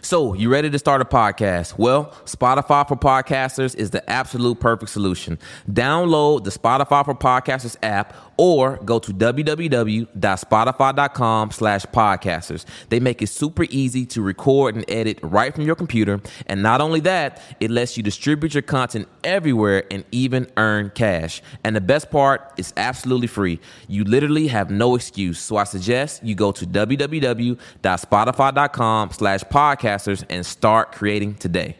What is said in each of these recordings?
So, you ready to start a podcast? Well, Spotify for Podcasters is the absolute perfect solution. Download the Spotify for Podcasters app or go to www.spotify.com slash podcasters. They make it super easy to record and edit right from your computer. And not only that, it lets you distribute your content everywhere and even earn cash. And the best part, it's absolutely free. You literally have no excuse. So I suggest you go to www.spotify.com slash podcasters and start creating today.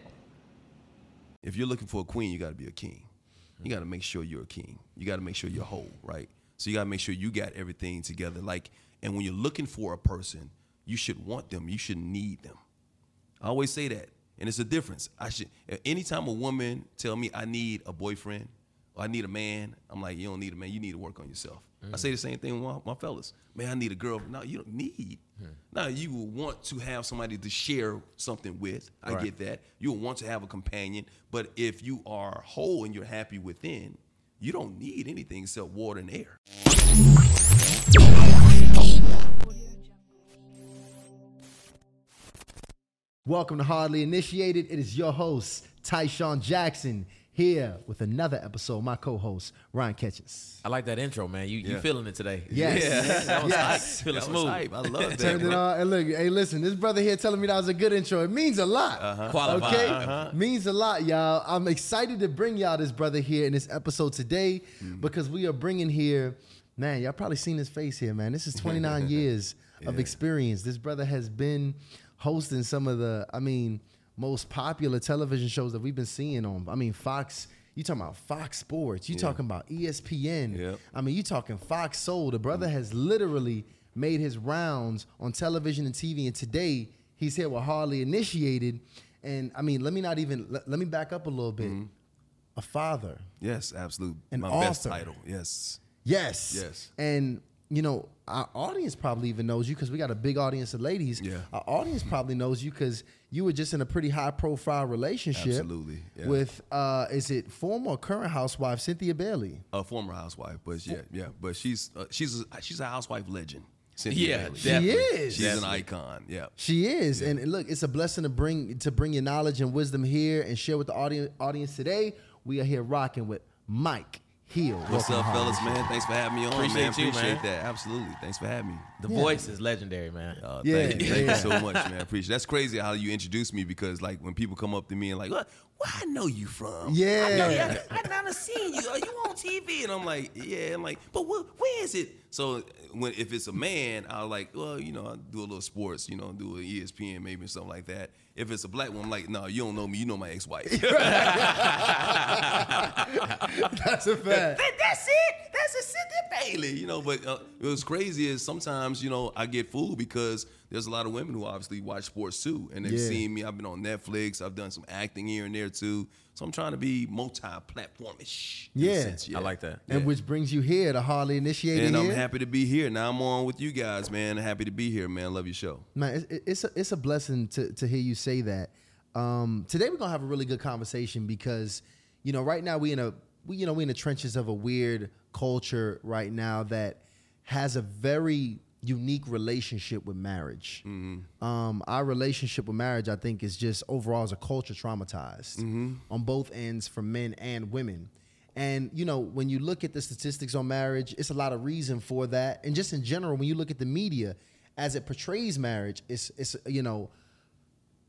If you're looking for a queen, you got to be a king. You got to make sure you're a king. You got to make sure you're whole, right? So you got to make sure you got everything together. Like, and when you're looking for a person, you should want them. You should need them. I always say that, and it's a difference. I should. Anytime a woman tell me I need a boyfriend or I need a man, I'm like, you don't need a man. You need to work on yourself. Mm-hmm. I say the same thing with my, my, fellas. Man, I need a girl. No, you don't need. Hmm. Now you will want to have somebody to share something with. I right. get that. You will want to have a companion. But if you are whole and you're happy within, you don't need anything except water and air. Welcome to Hardly Initiated. It is your host, Tyshawn Jackson, here with another episode. My co-host, Ryan Catchings. I like that intro, man. You yeah. you feeling it today? Yes. Yeah. that was yes. Hype. Feeling smooth. I love that. Turned it on. And look, hey, listen, this brother here telling me that was a good intro. It means a lot. Uh-huh. Qualified. Okay? Uh-huh. Means a lot, y'all. I'm excited to bring y'all this brother here in this episode today mm. because we are bringing here, man, y'all probably seen his face here, man. This is 29 years yeah. of experience. This brother has been hosting some of the, I mean, most popular television shows that we've been seeing on. I mean, Fox you talking about Fox Sports. You yeah. talking about ESPN. Yep. I mean, you talking Fox Soul. The brother mm. has literally made his rounds on television and TV, and today he's here with Hardly Initiated. And I mean, let me not even let, let me back up a little bit. Mm-hmm. A father. Yes, absolutely. An My author. best title. Yes. Yes. Yes. And you know, our audience probably even knows you because we got a big audience of ladies. Yeah. Our audience probably knows you because you were just in a pretty high profile relationship. Absolutely. Yeah. With uh, is it former or current housewife Cynthia Bailey? A former housewife, but yeah, yeah, but she's uh, she's a, she's a housewife legend. Cynthia yeah, Bailey. she is. She's definitely. an icon. Yeah, she is. Yeah. And look, it's a blessing to bring to bring your knowledge and wisdom here and share with the audience audience today. We are here rocking with Mike Hill. What's up, fellas, man? Thanks for having me on, Appreciate man. You, Appreciate man. that. Absolutely. Thanks for having me. The yeah. voice is legendary, man. Uh, yeah, thank you. Yeah. Thank you so much, man. Appreciate. That's crazy how you introduced me because like when people come up to me and like, what? Where I know you from? Yeah. I know you. I, I never seen you. Are you on TV? And I'm like, yeah. I'm like, but wh- where is it? So when if it's a man, I'll like, well, you know, I do a little sports, you know, do an ESPN maybe or something like that. If it's a black one, I'm like, no, you don't know me. You know my ex-wife. That's a fact. That, that's it. That's a Cynthia Bailey. You know, but uh, what's crazy is sometimes, you know, I get fooled because there's a lot of women who obviously watch sports too, and they've Yeah. seen me. I've been on Netflix. I've done some acting here and there too. So I'm trying to be multi-platformish. in a Yeah. I like that. And Yeah. which brings you here to Hardly Initiated. And I'm here. happy to be here. Now I'm on with you guys, man. Happy to be here, man. Love your show. Man, it's, it's a it's a blessing to to hear you say that. Um, today we're gonna have a really good conversation because you know right now we in a we you know we in the trenches of a weird culture right now that has a very unique relationship with marriage. Um, our relationship with marriage, I think, is just overall as a culture traumatized on both ends for men and women. And you know, when you look at the statistics on marriage, it's a lot of reason for that. And just in general, when you look at the media as it portrays marriage, it's it's you know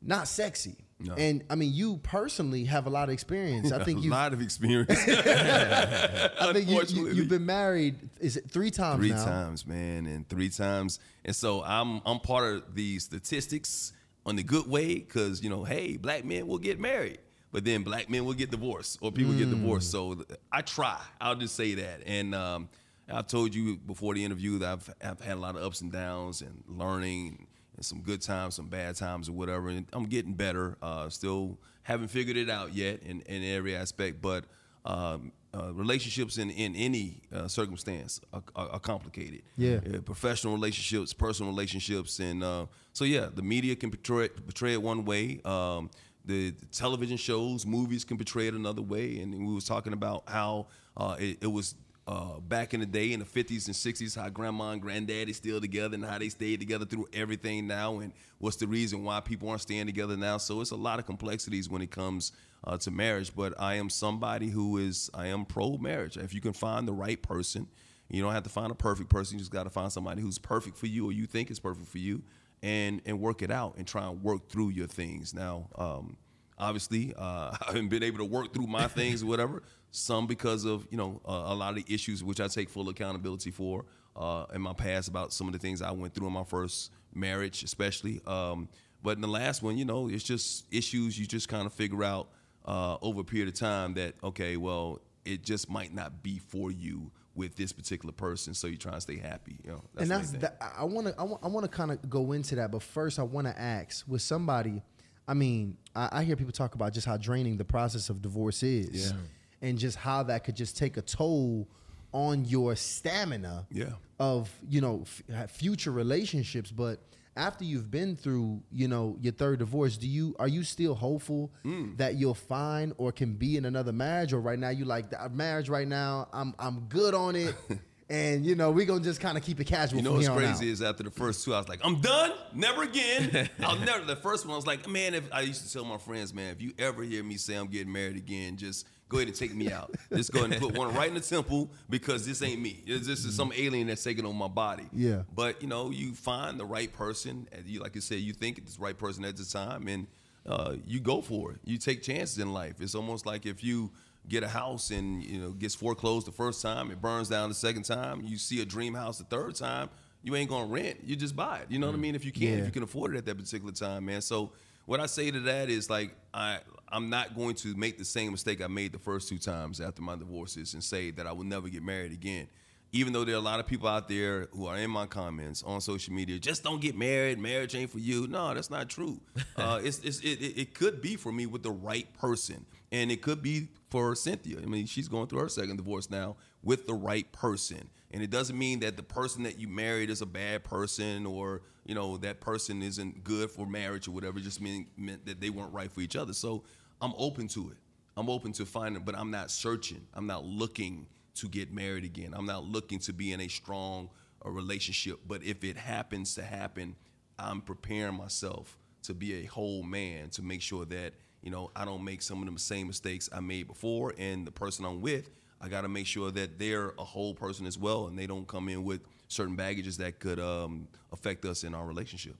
not sexy. No. And I mean, you personally have a lot of experience. I think a you. lot of experience. I think you, you, you've been married. Is it three times three now? times, man, and three times. And so I'm I'm part of the statistics on the good way because you know, hey, black men will get married, but then black men will get divorced or people get divorced. So I try. I'll just say that. And um, I've told you before the interview that I've, I've had a lot of ups and downs and learning and some good times, some bad times, or whatever. And I'm getting better. Uh, still haven't figured it out yet in, in every aspect, but um, uh, relationships in, in any uh, circumstance are, are, are complicated. Yeah. Professional relationships, personal relationships, and uh, so yeah, the media can portray it, portray it one way. Um, the television shows, movies can portray it another way. And we was talking about how uh, it, it was uh, back in the day in the 50s and 60s, how grandma and granddaddy still together and how they stayed together through everything now, and what's the reason why people aren't staying together now. So it's a lot of complexities when it comes uh, to marriage. But I am somebody who is I am pro marriage. If you can find the right person, you don't have to find a perfect person. You just got to find somebody who's perfect for you or you think is perfect for you, and and work it out and try and work through your things. Now. Um, obviously uh, i haven't been able to work through my things or whatever some because of you know uh, a lot of the issues which i take full accountability for uh, in my past about some of the things i went through in my first marriage especially um, but in the last one you know it's just issues you just kind of figure out uh, over a period of time that okay well it just might not be for you with this particular person so you try and stay happy you know and that's main thing. that, I want to I want, I want to kind of go into that, but first I want to ask with somebody. I mean, I, I hear people talk about just how draining the process of divorce is, Yeah. And just how that could just take a toll on your stamina Yeah. of you know f- future relationships. But after you've been through you know your third divorce, do you are you still hopeful Mm. that you'll find or can be in another marriage, or right now you like marriage right now? I'm I'm good on it. And you know we gonna just kind of keep it casual. You know what's crazy out. is after the first two, I was like, I'm done, never again. I'll never. The first one, I was like, man, if I used to tell my friends, man, if you ever hear me say I'm getting married again, just go ahead and take me out. just go ahead and put one right in the temple because this ain't me. This is some alien that's taking on my body. Yeah. But you know, you find the right person, and you like I said, you think it's the right person at the time, and uh, you go for it. You take chances in life. It's almost like if you get a house and you know gets foreclosed the first time, it burns down the second time. You see a dream house the third time, you ain't gonna rent. You just buy it. You know what I mean? If you can, Yeah. if you can afford it at that particular time, man. So what I say to that is like I I'm not going to make the same mistake I made the first two times after my divorces and say that I will never get married again. Even though there are a lot of people out there who are in my comments on social media, just don't get married. Marriage ain't for you. No, that's not true. Uh, it's, it's it, it, could be for me with the right person, and it could be for Cynthia. I mean, she's going through her second divorce now with the right person, and it doesn't mean that the person that you married is a bad person or you know that person isn't good for marriage or whatever. It just mean, meant that they weren't right for each other. So I'm open to it. I'm open to finding, but I'm not searching. I'm not looking to get married again. I'm not looking to be in a strong uh, relationship. But if it happens to happen, I'm preparing myself to be a whole man to make sure that you know I don't make some of the same mistakes I made before, and the person I'm with, I got to make sure that they're a whole person as well, and they don't come in with certain baggages that could um, affect us in our relationship.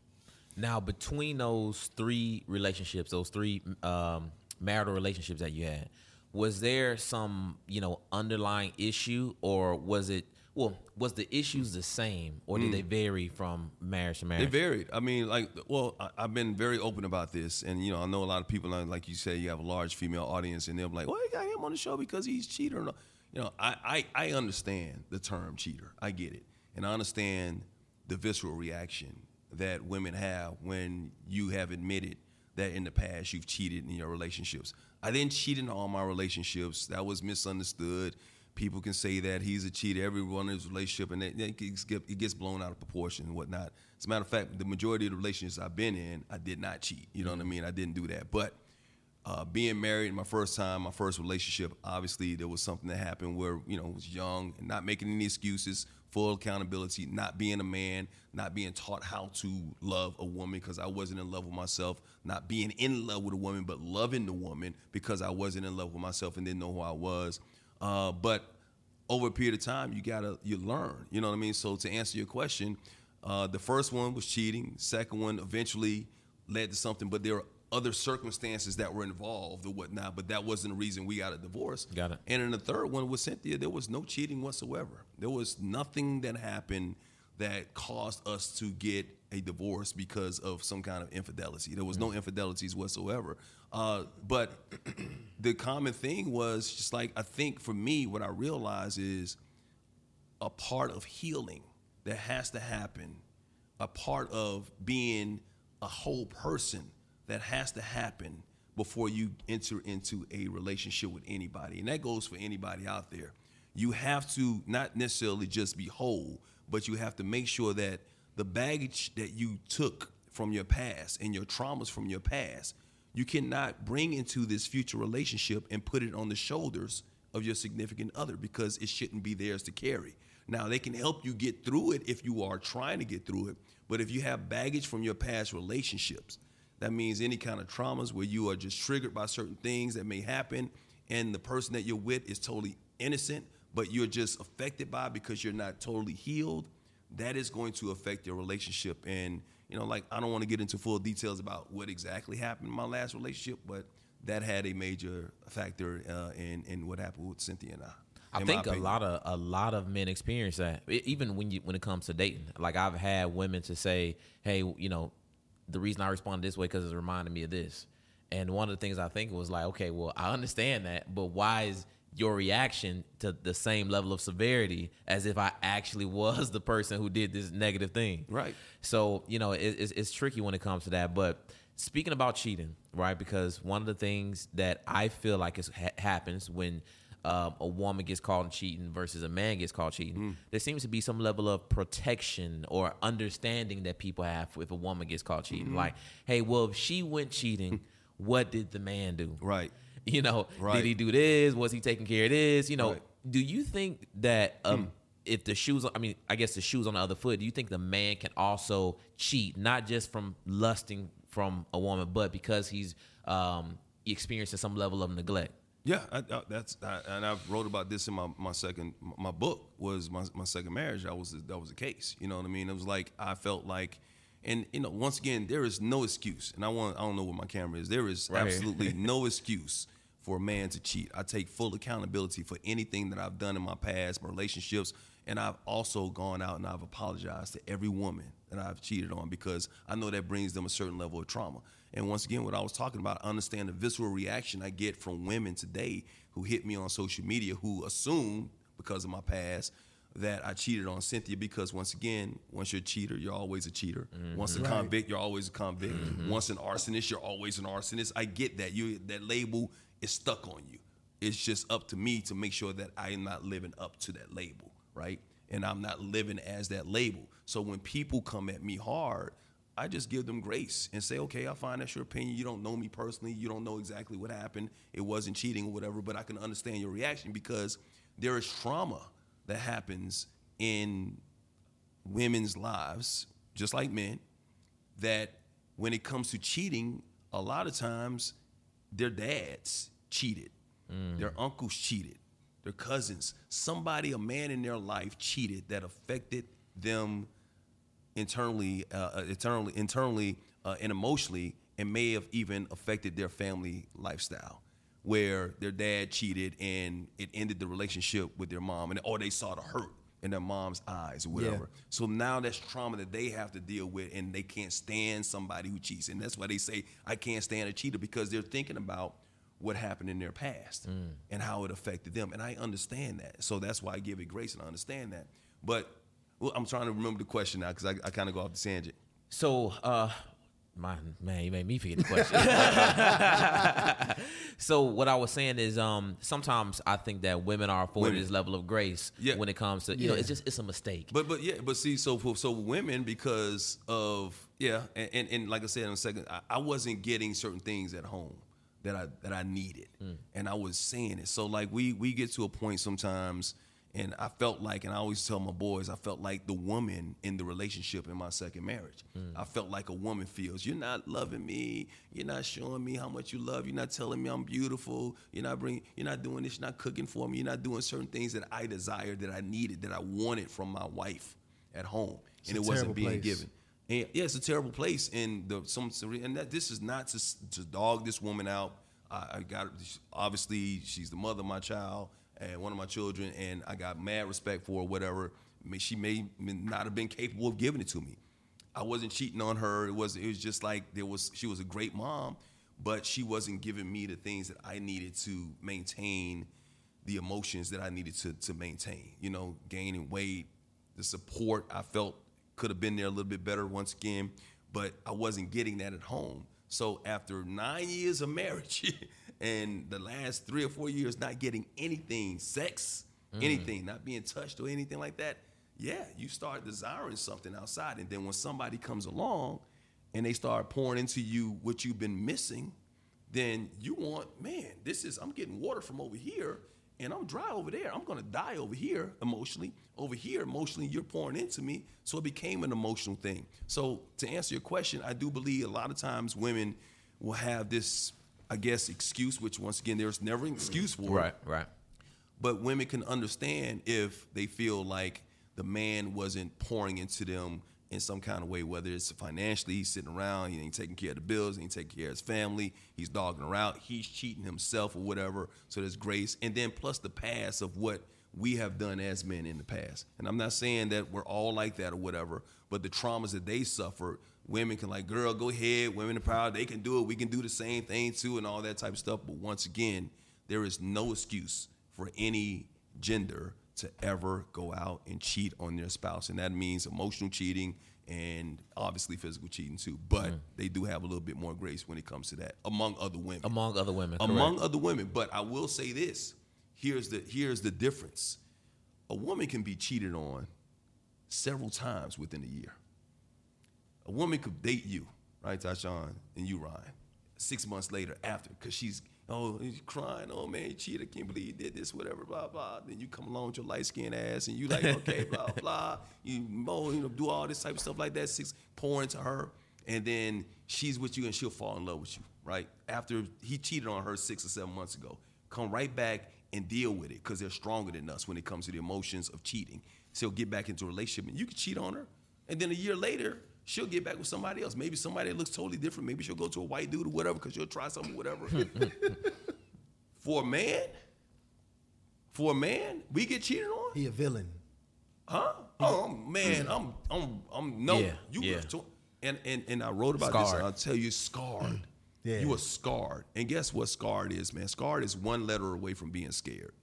Now, between those three relationships, those three um, marital relationships that you had, was there some you know underlying issue, or was it well? Was the issues the same, or did they mm. vary from marriage to marriage? They varied. I mean, like, well, I, I've been very open about this, and you know, I know a lot of people, like like you say, you have a large female audience, and they're like, "Well, you got him on the show because he's cheater." You know, I, I I understand the term cheater. I get it, and I understand the visceral reaction that women have when you have admitted that in the past you've cheated in your relationships. I didn't cheat in all my relationships. That was misunderstood. People can say that he's a cheater. Everyone in his relationship, and it, it, gets, blown out of proportion and whatnot. As a matter of fact, the majority of the relationships I've been in, I did not cheat. You know what I mean? I didn't do that. But uh, being married, my first time, my first relationship, obviously there was something that happened where you know I was young and not making any excuses, full accountability, not being a man, not being taught how to love a woman because I wasn't in love with myself, not being in love with a woman but loving the woman because I wasn't in love with myself and didn't know who I was. Uh, but over a period of time, you gotta you learn. You know what I mean? So to answer your question, uh, the first one was cheating. Second one eventually led to something, but there were other circumstances that were involved or whatnot. But that wasn't the reason we got a divorce. Got it. And in the third one with Cynthia, there was no cheating whatsoever. There was nothing that happened that caused us to get a divorce because of some kind of infidelity. There was no infidelities whatsoever. Uh, but the common thing was just like I think for me, what I realized is a part of healing that has to happen, a part of being a whole person that has to happen before you enter into a relationship with anybody. And that goes for anybody out there. You have to not necessarily just be whole, but you have to make sure that the baggage that you took from your past and your traumas from your past, you cannot bring into this future relationship and put it on the shoulders of your significant other because it shouldn't be theirs to carry. Now, they can help you get through it if you are trying to get through it, but if you have baggage from your past relationships, that means any kind of traumas where you are just triggered by certain things that may happen and the person that you're with is totally innocent, but you're just affected by it because you're not totally healed, that is going to affect your relationship. And, you know, like I don't want to get into full details about what exactly happened in my last relationship, but that had a major factor uh, in, in what happened with Cynthia and I. I think a lot of a lot of men experience that. E- Even when you when it comes to dating, like I've had women to say, "Hey, you know, the reason I responded this way because it's reminding me of this." And one of the things I think was like, okay, well, I understand that, but why is your reaction to the same level of severity as if I actually was the person who did this negative thing? Right. So you know, it, it's, it's tricky when it comes to that. But speaking about cheating, right? Because one of the things that I feel like is ha- happens when um, a woman gets caught cheating versus a man gets caught cheating, there seems to be some level of protection or understanding that people have if a woman gets caught cheating. Like, hey, well, if she went cheating, what did the man do? Right. You know, Right. did he do this? Was he taking care of this? You know, Right. do you think that um, if the shoes, I mean, I guess the shoes on the other foot, do you think the man can also cheat, not just from lusting from a woman, but because he's um, experiencing some level of neglect? Yeah, I, I, that's I, and I wrote about this in my, my second my book was my, my second marriage. That was that was the case. You know what I mean? It was like I felt like, and you know, once again, there is no excuse. And I want I don't know what my camera is. There is Right absolutely no excuse for a man to cheat. I take full accountability for anything that I've done in my past, my relationships, and I've also gone out and I've apologized to every woman that I've cheated on because I know that brings them a certain level of trauma. And once again, what I was talking about, I understand the visceral reaction I get from women today who hit me on social media who assume because of my past that I cheated on Cynthia because once again, once you're a cheater, you're always a cheater. Mm-hmm. Once a convict, you're always a convict. Mm-hmm. Once an arsonist, you're always an arsonist. I get that. You that label is stuck on you. It's just up to me to make sure that I am not living up to that label, right? And I'm not living as that label. So when people come at me hard, I just give them grace and say, okay, I find that's your opinion. You don't know me personally. You don't know exactly what happened. It wasn't cheating or whatever, but I can understand your reaction because there is trauma that happens in women's lives, just like men, that when it comes to cheating, a lot of times their dads cheated, mm. their uncles cheated, their cousins, somebody, a man in their life cheated that affected them internally, uh, internally, internally, uh, and emotionally, and may have even affected their family lifestyle, where their dad cheated and it ended the relationship with their mom, and or they saw the hurt in their mom's eyes or whatever. Yeah. So now that's trauma that they have to deal with, and they can't stand somebody who cheats, and that's why they say I can't stand a cheater because they're thinking about what happened in their past and how it affected them, and I understand that. So that's why I give it grace, and I understand that. But well, I'm trying to remember the question now because I, I kind of go off the tangent. So, uh, my man, you made me forget the question. so, what I was saying is, um, sometimes I think that women are afforded Women. this level of grace Yeah. when it comes to, you know, it's just it's a mistake. But but yeah, but see, so for so women because of yeah, and, and, and like I said in a second, I, I wasn't getting certain things at home that I that I needed, and I was saying it. So like we we get to a point sometimes, and I felt like, and I always tell my boys, I felt like the woman in the relationship in my second marriage. I felt like a woman feels. You're not loving me. You're not showing me how much you love. You're not telling me I'm beautiful. You're not bringing. You're not doing this. You're not cooking for me. You're not doing certain things that I desired, that I needed, that I wanted from my wife at home, and it wasn't being place. given. And yeah, it's a terrible place, and the some and that this is not to, to dog this woman out. I, I got obviously she's the mother of my child and one of my children, and I got mad respect for her. Whatever, she may not have been capable of giving it to me. I wasn't cheating on her. It was it was just like there was she was a great mom, but she wasn't giving me the things that I needed to maintain the emotions that I needed to to maintain. You know, gaining weight, the support I felt could have been there a little bit better once again, but I wasn't getting that at home. So after nine years of marriage and the last three or four years not getting anything, sex, mm. anything, not being touched or anything like that, yeah, you start desiring something outside. And then when somebody comes along and they start pouring into you what you've been missing, then you want, man, this is I'm getting water from over here, and I'm dry over there. I'm gonna die over here emotionally. Over here, emotionally, you're pouring into me. So it became an emotional thing. So to answer your question, I do believe a lot of times women will have this, I guess, excuse, which once again, there's never an excuse for it. Right, right. But women can understand if they feel like the man wasn't pouring into them in some kind of way, whether it's financially, he's sitting around, he ain't taking care of the bills, he ain't taking care of his family, he's dogging around, he's cheating himself or whatever. So there's grace. And then plus the past of what we have done as men in the past. And I'm not saying that we're all like that or whatever, but the traumas that they suffered, women can like, girl, go ahead, women are proud, they can do it, we can do the same thing too, and all that type of stuff. But once again, there is no excuse for any gender to ever go out and cheat on their spouse. And that means emotional cheating and obviously physical cheating too. But mm. they do have a little bit more grace when it comes to that, among other women. Among other women. among correct. other women. But I will say this. Here's the here's the difference. A woman can be cheated on several times within a year. A woman could date you, right, Tyshawn, and you, Ryan, six months later after, because she's oh he's crying, oh man, you cheated, I can't believe you did this, whatever, blah blah. Then you come along with your light skinned ass, and you like, okay, blah blah. You mow, you know, do all this type of stuff like that, six pour into her, and then she's with you, and she'll fall in love with you, right? After he cheated on her six or seven months ago, come right back and deal with it, because they're stronger than us when it comes to the emotions of cheating. So get back into a relationship, and you can cheat on her, and then a year later, she'll get back with somebody else. Maybe somebody that looks totally different. Maybe she'll go to a white dude or whatever because she'll try something, whatever. for a man, for a man, we get cheated on, He a villain. huh? Oh man, mm. I'm, I'm, I'm no. Yeah, you yeah. to- and and and I wrote about this. Scarred. And I'll tell you, scarred. Yeah. You are scarred, and guess what? Scarred is, man. Scarred is one letter away from being scared.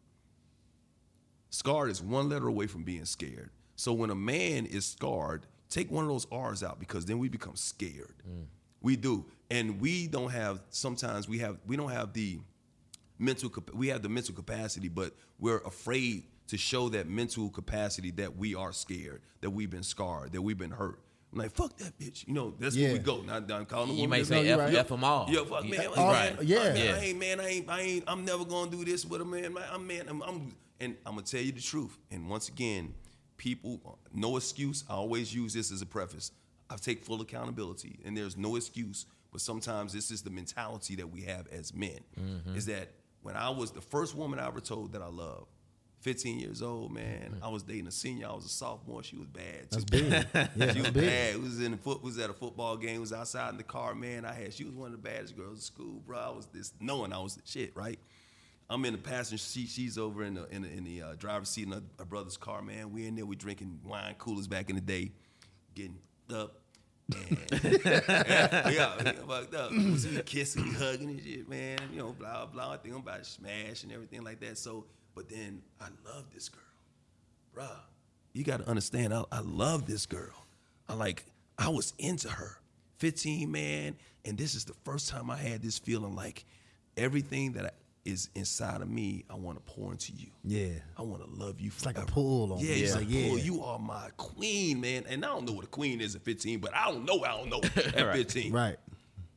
Scarred is one letter away from being scared. So when a man is scarred, take one of those R's out because then we become scared. We do, and we don't have. Sometimes we have. We don't have the mental. cap- We have the mental capacity, but we're afraid to show that mental capacity that we are scared, that we've been scarred, that we've been hurt. I'm like, fuck that bitch. You know, that's Yeah. where we go. Not, not calling them You women may say No, you're F, right. F them all. yeah, fuck man. Like, Oh, man, yeah. man, Yeah. I ain't man. I ain't. I ain't. I'm never gonna do this with a man. man I'm man. I'm, I'm. And I'm gonna tell you the truth. And once again, people, no excuse. I always use this as a preface. I take full accountability, and there's no excuse. But sometimes this is the mentality that we have as men. Mm-hmm. Is that when I was the first woman I ever told that I loved. 15 years old, man. Mm-hmm. I was dating a senior. I was a sophomore. She was bad. That's too. big. Yeah, She was big. bad. We was in the foot. Was at a football game. Was outside in the car. Man, I had. She was one of the baddest girls in school, bro. I was this knowing I was the shit, right? I'm in the passenger seat. She's over in the in the, in the uh, driver's seat in her, her brother's car. Man, we in there. We drinking wine coolers back in the day, getting up. And yeah, fucked up. We kissing, hugging and shit, man. You know, blah blah. I think I'm about to smash and everything like that. So, but then I love this girl bruh, you got to understand, I, I love this girl. I like, I was into her. 15, man. And this is the first time I had this feeling like everything that I, is inside of me, I want to pour into you. Yeah. I want to love you It's like a pull on Yeah, me. it's Yeah. like, Yeah. pull. You are my queen, man. And I don't know what a queen is at 15, but I don't know, I don't know at 15. Right.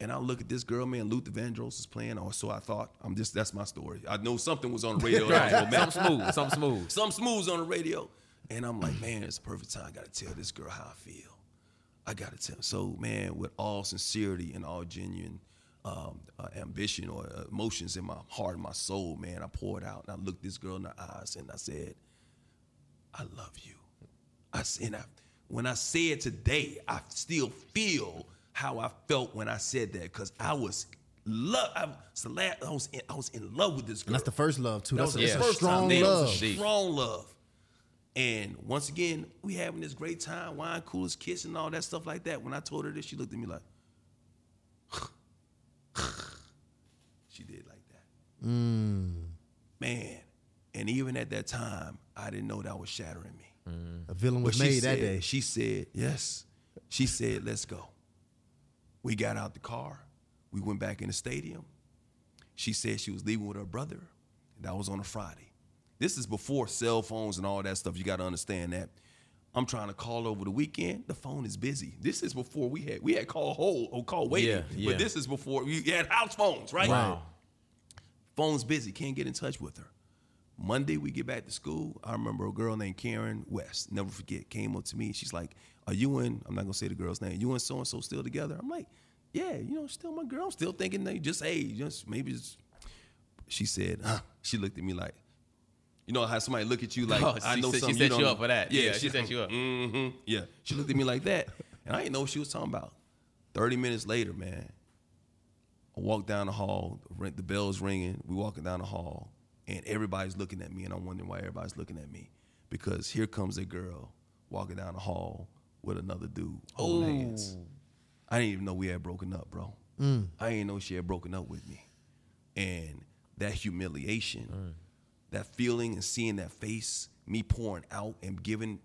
And I look at this girl, man. Luther Vandross is playing, or so I thought. I'm just that's my story. I know something was on the radio. that I was Right. Something smooth. Something smooth. some smooths on the radio. And I'm like, man, it's a perfect time. I gotta tell this girl how I feel. I gotta tell. So, man, with all sincerity and all genuine um, uh, ambition or uh, emotions in my heart and my soul, man, I poured out and I looked this girl in the eyes and I said, I love you. I, and I, when I say it today, I still feel how I felt when I said that because I was love. I was, I was in, I was in love with this girl. And that's the first love too. That That's, a, a first strong time. That was a love. Strong love. And once again, we having this great time, wine coolers, kissing, all that stuff like that. When I told her this, she looked at me like, she did like that. Mm. Man, and even at that time, I didn't know that was shattering me. Mm. A villain was But made that day. She said, yes. She said, let's go. We got out the car. We went back in the stadium. She said she was leaving with her brother. That was on a Friday. This is before cell phones and all that stuff. You got to understand that. I'm trying to call over the weekend. The phone is busy. This is before we had we had call hold or oh, call waiting. Yeah, yeah. But this is before we had house phones, right? Wow. Phone's busy. Can't get in touch with her. Monday we get back to school. I remember a girl named Karen West. Never forget. Came up to me. She's like, "Are you and I'm not gonna say the girl's name. You and so and so still together?" I'm like, "Yeah, you know, still my girl. I'm still thinking they just age. Just maybe." It's, she said, huh. She looked at me like, you know how somebody look at you like Oh, I she know set- she set don't you up for that. Yeah, she set you up. Mm-hmm. Yeah, she looked at me like that, and I didn't know what she was talking about. Thirty minutes later, man, I walk down the hall. The bell's ringing. We walking down the hall, and everybody's looking at me, and I'm wondering why everybody's looking at me because here comes a girl walking down the hall with another dude holding hands. I didn't even know we had broken up, bro. I didn't know she had broken up with me, and that humiliation, that feeling, and seeing that face, me pouring out and giving,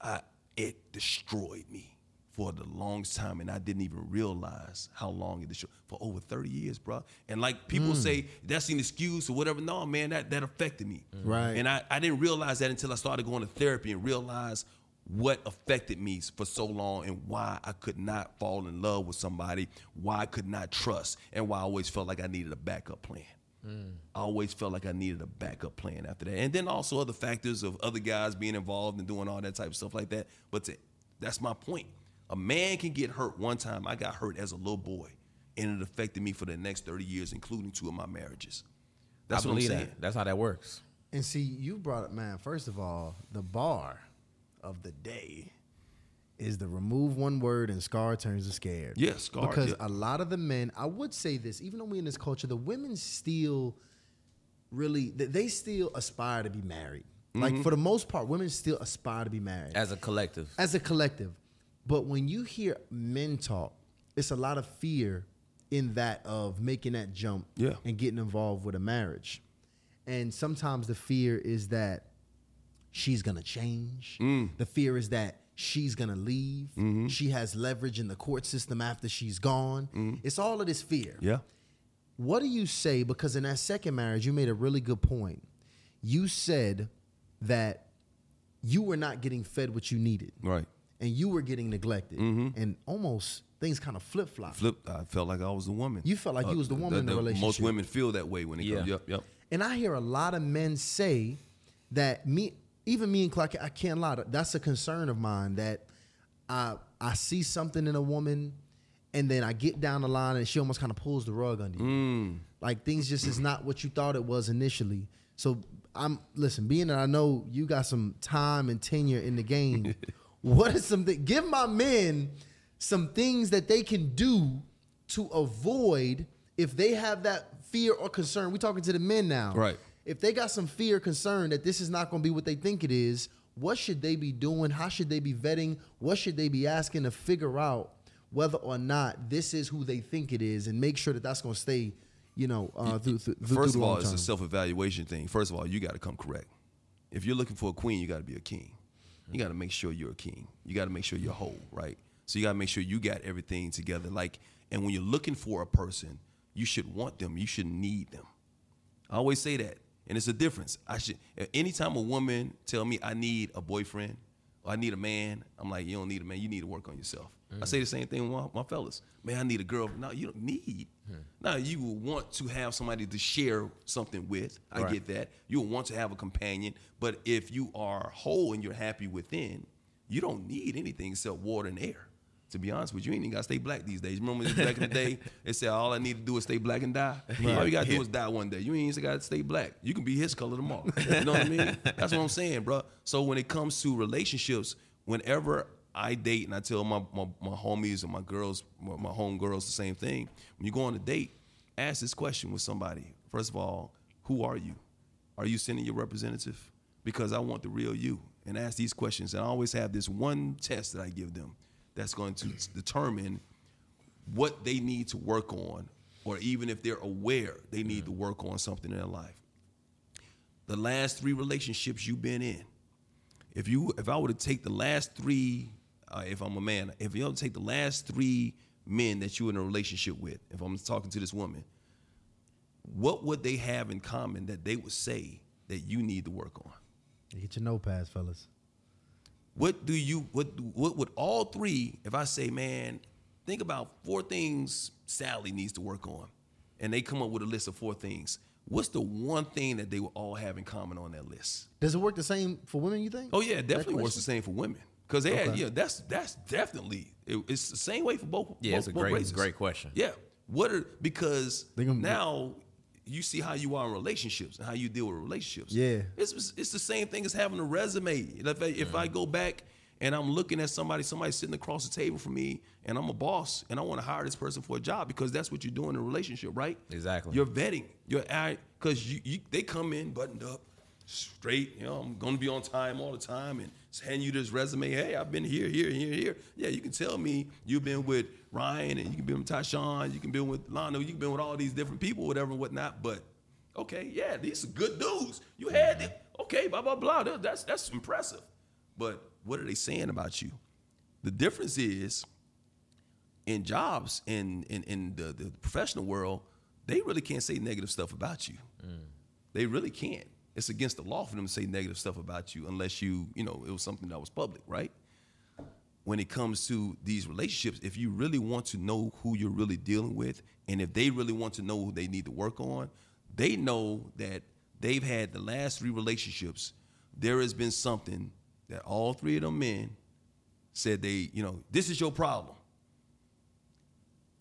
I, it destroyed me for the longest time, and I didn't even realize how long it destroyed for over thirty years, bro. And like people mm. say, that's an excuse or whatever. No, man, that that affected me, mm. Right. And I, I didn't realize that until I started going to therapy and realized what affected me for so long and why I could not fall in love with somebody, why I could not trust, and why I always felt like I needed a backup plan. I always felt like I needed a backup plan after that. And then also other factors of other guys being involved and doing all that type of stuff like that. But to, that's my point. A man can get hurt one time. I got hurt as a little boy, and it affected me for the next 30 years, including two of my marriages. That's I what I'm saying. that. That's how that works. And see, you brought up, man. First of all, the bar of the day is the remove one word and scar turns to scared. Yeah, scar, Because yeah. a lot of the men, I would say this, even though we in this culture, the women still really they- they still aspire to be married. Mm-hmm. Like for the most part, women still aspire to be married As a collective. as a collective. But when you hear men talk, it's a lot of fear in that of making that jump Yeah. and getting involved with a marriage. And sometimes the fear is that she's gonna change. Mm. The fear is that she's gonna leave. Mm-hmm. She has leverage in the court system after she's gone. It's all of this fear. Yeah. What do you say? Because in that second marriage, you made a really good point. You said that you were not getting fed what you needed Right. and you were getting neglected, Mm-hmm. and almost things kind of flip flop. Flip. I felt like I was the woman. You felt like you was the woman in the Most women feel that way when it Yeah. comes. Yep. Yep. And I hear a lot of men say that me, even me and Clark, I can't lie. That's a concern of mine that I I see something in a woman, and then I get down the line and she almost kind of pulls the rug under you. Mm. Like things just is not what you thought it was initially. So I'm listen, being that I know you got some time and tenure in the game, what is something? Give my men some things that they can do to avoid if they have that fear or concern. We're talking to the men now, Right. If they got some fear, concern that this is not going to be what they think it is, what should they be doing? How should they be vetting? What should they be asking to figure out whether or not this is who they think it is, and make sure that that's going to stay, you know, uh, through, through, through First the of all, it's a self evaluation thing. First of all, you got to come correct. If you're looking for a queen, you got to be a king. You got to make sure you're a king. You got to make sure you're whole, right? So you got to make sure you got everything together. Like, and when you're looking for a person, you should want them. You should need them. I always say that, and it's a difference. I should. Anytime a woman tell me I need a boyfriend or I need a man, I'm like, you don't need a man. You need to work on yourself. I say the same thing with my, my fellas. Man, I need a girl. No, you don't need. Hmm. Now you will want to have somebody to share something with. I Right. get that. You will want to have a companion. But if you are whole and you're happy within, you don't need anything except water and air. To be honest with you, you ain't even gotta stay black these days. Remember back in the day, they said all I need to do is stay black and die. All you gotta do is die one day. You ain't even gotta stay black. You can be his color tomorrow. You know what I mean? That's what I'm saying, bro. So when it comes to relationships, whenever I date and I tell my my, my homies and my girls, my, my home girls, the same thing. When you go on a date, ask this question with somebody. First of all, who are you? Are you sending your representative? Because I want the real you. And ask these questions. And I always have this one test that I give them that's going to determine what they need to work on, or even if they're aware they need to work on something in their life. The last three relationships you've been in, if you if I were to take the last three, uh, if I'm a man, if you were to take the last three men that you're in a relationship with, if I'm talking to this woman, what would they have in common that they would say that you need to work on? Get your notepads, fellas. What do you what what would all three? If I say, man, think about four things Sally needs to work on, and they come up with a list of four things. what's the one thing that they will all have in common on that list? Does it work the same for women? You think? Oh yeah, it definitely works the same for women because they had yeah that's that's definitely it- it's the same way for both. Yeah, both, it's a great- races. great question. Yeah, what are because They gonna- now you see how you are in relationships and how you deal with relationships. Yeah. it's it's the same thing as having a resume. If I, if I go back and I'm looking at somebody, somebody sitting across the table from me, and I'm a boss, and I want to hire this person for a job because that's what you're doing in a relationship, right? Exactly. You're vetting. You're because you, you they come in buttoned up, straight. You know, I'm going to be on time all the time, and hand you this resume. Hey, I've been here, here, here, here. Yeah, you can tell me you've been with Ryan, and you can be with Tyshawn, you can be with Lana, you can be with all these different people, whatever and whatnot. But okay, yeah, these are good dudes. You had them. Okay, blah blah blah. That's that's impressive. But what are they saying about you? The difference is in jobs in in, in the, the professional world, they really can't say negative stuff about you. Mm. They really can't. It's against the law for them to say negative stuff about you unless you, you know, it was something that was public, right? When it comes to these relationships, if you really want to know who you're really dealing with, and if they really want to know who they need to work on, they know that they've had the last three relationships. There has been something that all three of them men said they, you know, this is your problem.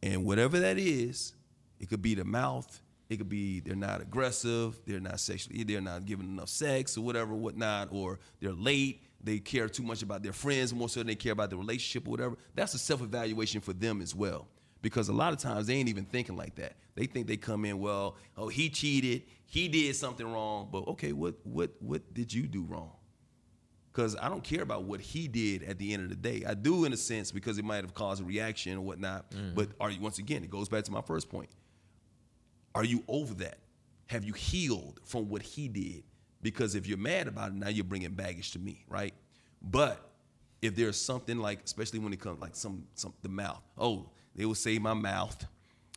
And whatever that is, it could be the mouth, it could be they're not aggressive, they're not sexually, they're not giving enough sex or whatever, whatnot, or they're late, they care too much about their friends more so than they care about the relationship or whatever. That's a self-evaluation for them as well. Because a lot of times they ain't even thinking like that. They think they come in, well, oh, he cheated, he did something wrong. But okay, what what what did you do wrong? because I don't care about what he did at the end of the day. I do in a sense because it might have caused a reaction or whatnot. Mm. But are you once again? It goes back to my first point. Are you over that? Have you healed from what he did? Because if you're mad about it, now you're bringing baggage to me, right? But if there's something like, especially when it comes like some some the mouth. Oh, they will say my mouth.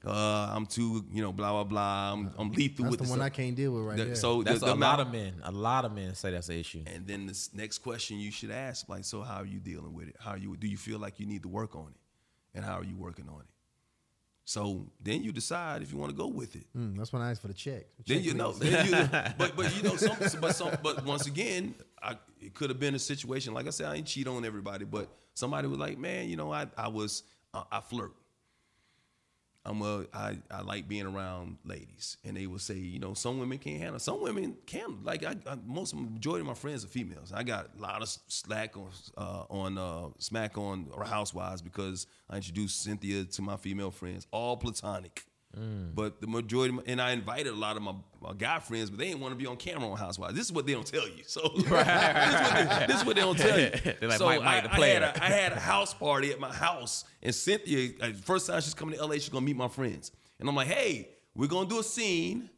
Uh, I'm too, you know, blah blah blah. I'm, I'm lethal That's with the this one stuff. I can't deal with right The- there. So That's the, the a lot of men. A lot of men say that's an issue. and then this next question you should ask, like, so how are you dealing with it? How are you do you feel like you need to work on it? And how are you working on it? So then you decide if you want to go with it. Mm, that's when I asked for the check. Then Check, you know, then you, but but you know, some, but some, but once again, I, it could have been a situation. Like I said, I ain't cheat on everybody, but somebody was like, man, you know, I I was I, I flirt. I'm a I, I like being around ladies, and they will say, you know, some women can't handle. Some women can. Like I, I most majority of my friends are females. I got a lot of slack on uh, on uh, smack on or Housewives because I introduced Cynthia to my female friends, all platonic. But the majority, my- and I invited a lot of my, my guy friends, but they didn't want to be on camera on Housewives. This is what they don't tell you. So this, is what they, this is what they don't tell you. They're like, so Mike, Mike, I, I had a, I had a house party at my house, and Cynthia, uh, first time she's coming to LA, she's gonna meet my friends, and I'm like, hey, we're gonna do a scene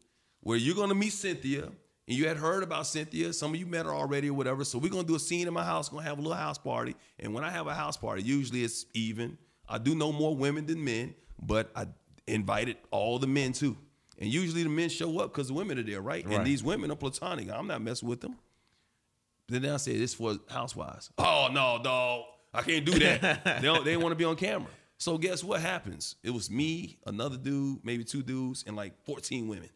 where you're gonna meet Cynthia. And you had heard about Cynthia. Some of you met her already or whatever. So we're gonna do a scene in my house. Gonna have a little house party. And when I have a house party, usually it's even. I do know more women than men, but I invited all the men too. And usually the men show up because the women are there, right? Right. And these women are platonic. I'm not messing with them. Then I said, this for housewives. Oh, no, dog. I can't do that. they don't, they want to be on camera. So guess what happens? It was me, another dude, maybe two dudes, and like 14 women.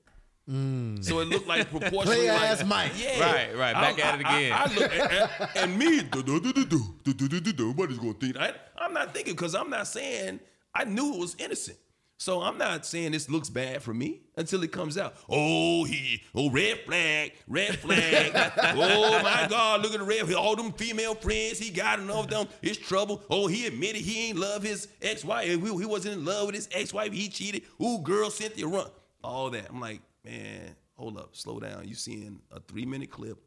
So it looked like proportionally. Play like, ass Mike. Yeah. Right, right. Back I- at it again. I, I look and, and me, do, do, do, do, do, do, do, do, nobody's gonna think. I, I'm not thinking because I'm not saying I knew it was innocent. So I'm not saying this looks bad for me until it comes out. Oh, he, oh, red flag, red flag. oh my God, look at the red. All them female friends, he got enough of them. It's trouble. Oh, he admitted he ain't love his ex-wife. He, he wasn't in love with his ex-wife. He cheated. Ooh, girl, Cynthia, run. All that. I'm like, man, hold up, slow down. You seeing a three-minute clip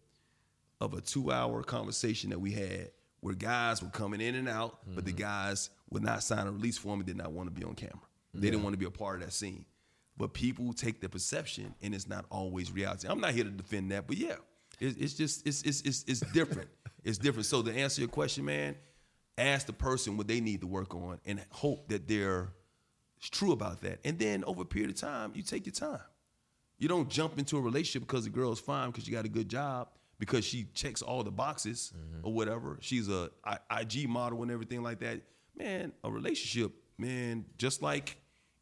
of a two-hour conversation that we had where guys were coming in and out, but the mm-hmm. guys would not sign a release form and did not want to be on camera. They didn't want to be a part of that scene. But people take the perception, and it's not always reality. I'm not here to defend that, but yeah, it, it's just it's it's it's, it's different. it's different. So to answer your question, man, ask the person what they need to work on, and hope that they're true about that. And then over a period of time, you take your time. You don't jump into a relationship because the girl's fine because you got a good job because she checks all the boxes mm-hmm. or whatever. She's a I- IG model and everything like that. Man, a relationship, man, just like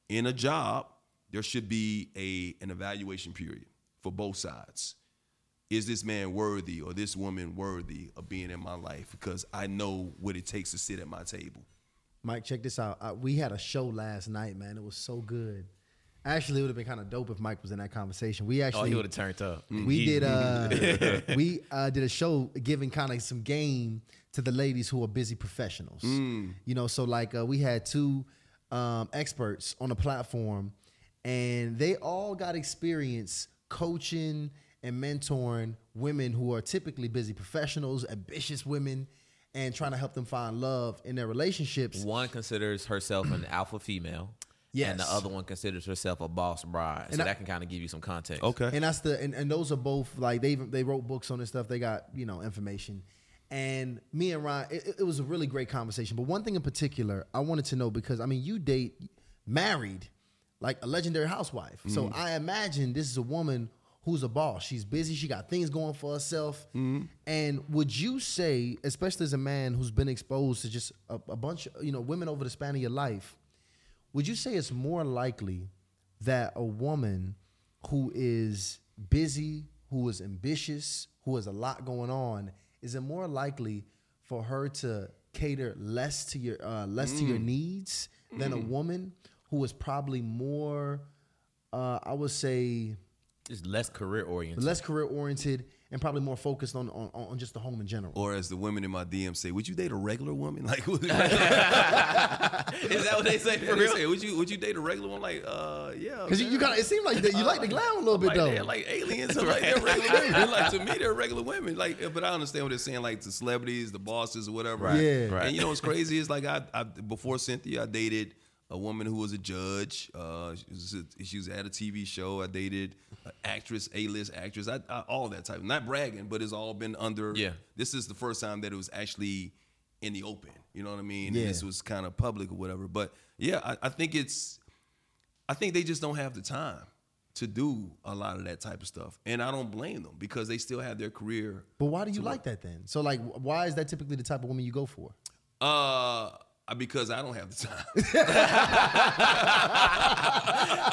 in a job, there should be a an evaluation period for both sides. Is this man worthy or this woman worthy of being in my life? Because I know what it takes to sit at my table. Mike, check this out. Uh, we had a show last night, man. It was so good. Actually, it would have been kind of dope if Mike was in that conversation. We actually, Oh, actually he would have turned up. we did uh we uh did a show giving kind of some game to the ladies who are busy professionals you know so like uh, we had two um experts on the platform and they all got experience coaching and mentoring women who are typically busy professionals ambitious women and trying to help them find love in their relationships One considers herself an alpha female. Yes. And the other one considers herself a boss bride. So I- that can kind of give you some context. Okay. and that's the and, and those are both like they they wrote books on this stuff. They got you know information. And me and Ryan, it, it was a really great conversation. But one thing in particular, I wanted to know because I mean, you date married, like a legendary housewife. So mm. I imagine this is a woman who's a boss. She's busy. She got things going for herself. Mm-hmm. And would you say, especially as a man who's been exposed to just a, a bunch of you know women over the span of your life, would you say it's more likely that a woman who is busy, who is ambitious, who has a lot going on, is it more likely for her to cater less to your uh, less to your needs than a woman who is probably more, uh, I would say, It's less career oriented. less career oriented and probably more focused on, on on just the home in general. Or as the women in my DM say, would you date a regular woman? Like, Is that what they say Yeah, for they real? say, would you would you date a regular one? Like, uh, yeah. Because you, you man. got it seemed like that you like the glam a little bit like, though. They're like aliens. I'm like they're regular women. Like to me, they're regular women. Like, but I understand what they're saying. Like the celebrities, the bosses, or whatever. Right, Yeah. right. And you know what's crazy is like I, I before Cynthia, I dated a woman who was a judge. Uh, she, was a- she was at a TV show. I dated an actress, A list actress. I, I, all that type. Not bragging, but it's all been under. Yeah. This is the first time that it was actually in the open. You know what I mean? Yeah. And this was kind of public or whatever. But yeah, I, I think it's. I think they just don't have the time to do a lot of that type of stuff, and I don't blame them because they still have their career. But why do you like that then? So like, why is that typically the type of woman you go for? Uh, because I don't have the time.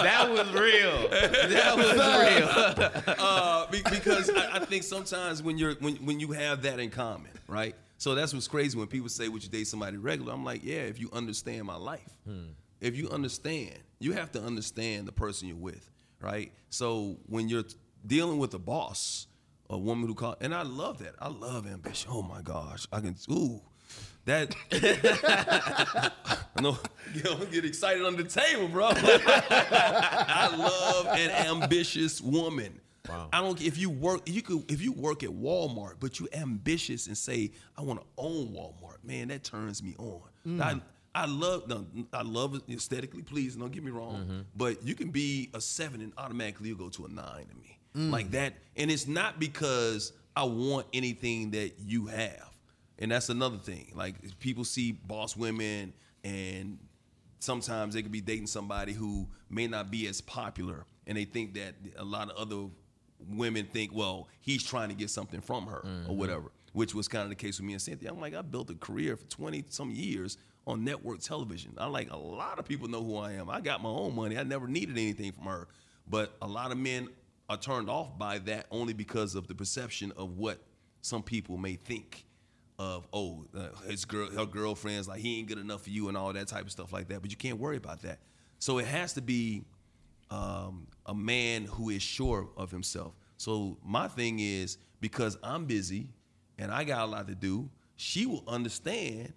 that was real. That was real. uh, because I, I think sometimes when you're when when you have that in common, right? So that's what's crazy when people say, "Would you date somebody regular?" I'm like, "Yeah, if you understand my life, if you understand, you have to understand the person you're with, right?" So when you're dealing with a boss, a woman who call, and I love that. I love ambition. Oh my gosh, I can ooh. That I know, you know, get excited on the table, bro. I love an ambitious woman. Wow. I don't if you work you could if you work at Walmart, but you ambitious and say I want to own Walmart, man, that turns me on. Mm. I I love no, I love aesthetically pleasing. Don't get me wrong, mm-hmm. but you can be a seven and automatically you'll go to a nine to me mm. like that, and it's not because I want anything that you have, and that's another thing. Like people see boss women and sometimes they could be dating somebody who may not be as popular and they think that a lot of other women think well he's trying to get something from her or mm-hmm. whatever which was kind of the case with me and cynthia. I'm like i built a career for 20 some years on network television. I like a lot of people know who i am. I got my own money. I never needed anything from her. But a lot of men are turned off by that only because of the perception of what some people may think of oh uh, his girl her girlfriend's like he ain't good enough for you and all that type of stuff like that. But you can't worry about that. So it has to be um, a man who is sure of himself. So my thing is because i'm busy and i got a lot to do she will understand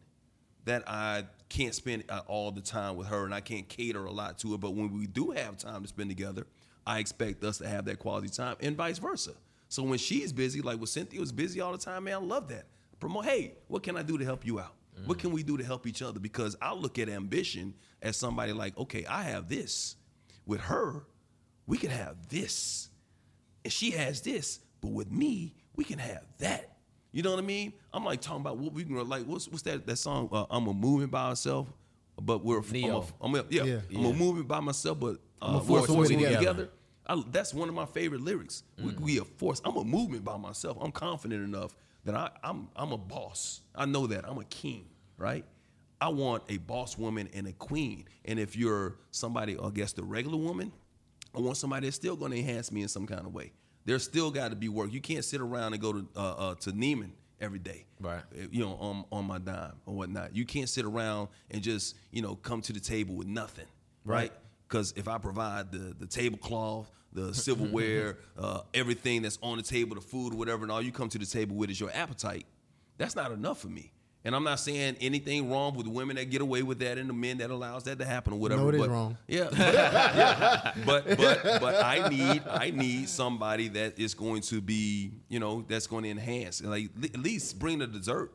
that i can't spend uh, all the time with her and i can't cater a lot to her. But when we do have time to spend together i expect us to have that quality time and vice versa. So when she's busy like when cynthia was busy all the time man i love that promote hey what can i do to help you out what can we do to help each other because i look at ambition as somebody like okay i have this with her we can have this and she has this but with me we can have that you know what i mean i'm like talking about what we can like what's what's that that song uh, i'm a movement by myself but we're Neo. I'm a, I'm a, yeah, Yeah. I'm a movement by myself, but uh, a force we're when we together. together. I, that's one of my favorite lyrics. We, we a force. I'm a movement by myself. I'm confident enough that I, I'm I'm a boss. I know that I'm a king, right? I want a boss woman and a queen. And if you're somebody, I guess the regular woman, I want somebody that's still going to enhance me in some kind of way. There's still got to be work. You can't sit around and go to uh, uh, to Neiman every day, Right. Uh, You know, on on my dime or whatnot. You can't sit around and just you know come to the table with nothing, right? Because if I provide the the tablecloth, the silverware, uh, everything that's on the table, the food, whatever, and all you come to the table with is your appetite, that's not enough for me. And I'm not saying anything wrong with women that get away with that and the men that allows that to happen or whatever. No, it is but, wrong. Yeah, but, yeah, but but but I need I need somebody that is going to be you know that's going to enhance and like at least bring the dessert,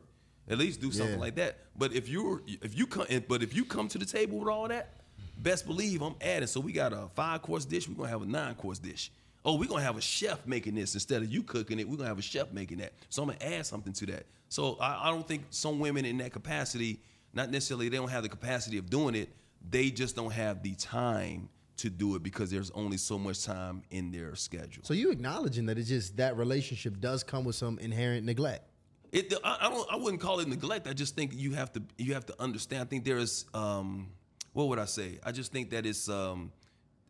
at least do something Yeah. like that. But if you're if you come but if you come to the table with all that, best believe I'm adding. So we got a five course dish. We're gonna have a nine course dish. Oh, we're gonna have a chef making this instead of you cooking it. We're gonna have a chef making that. So I'm gonna add something to that. So I, I don't think some women in that capacity, not necessarily they don't have the capacity of doing it. They just don't have the time to do it because there's only so much time in their schedule. So you acknowledging that it's just that relationship does come with some inherent neglect. It, I, I don't. I wouldn't call it neglect. I just think you have to. You have to understand. I think there is. Um, what would I say? I just think that it's. Um,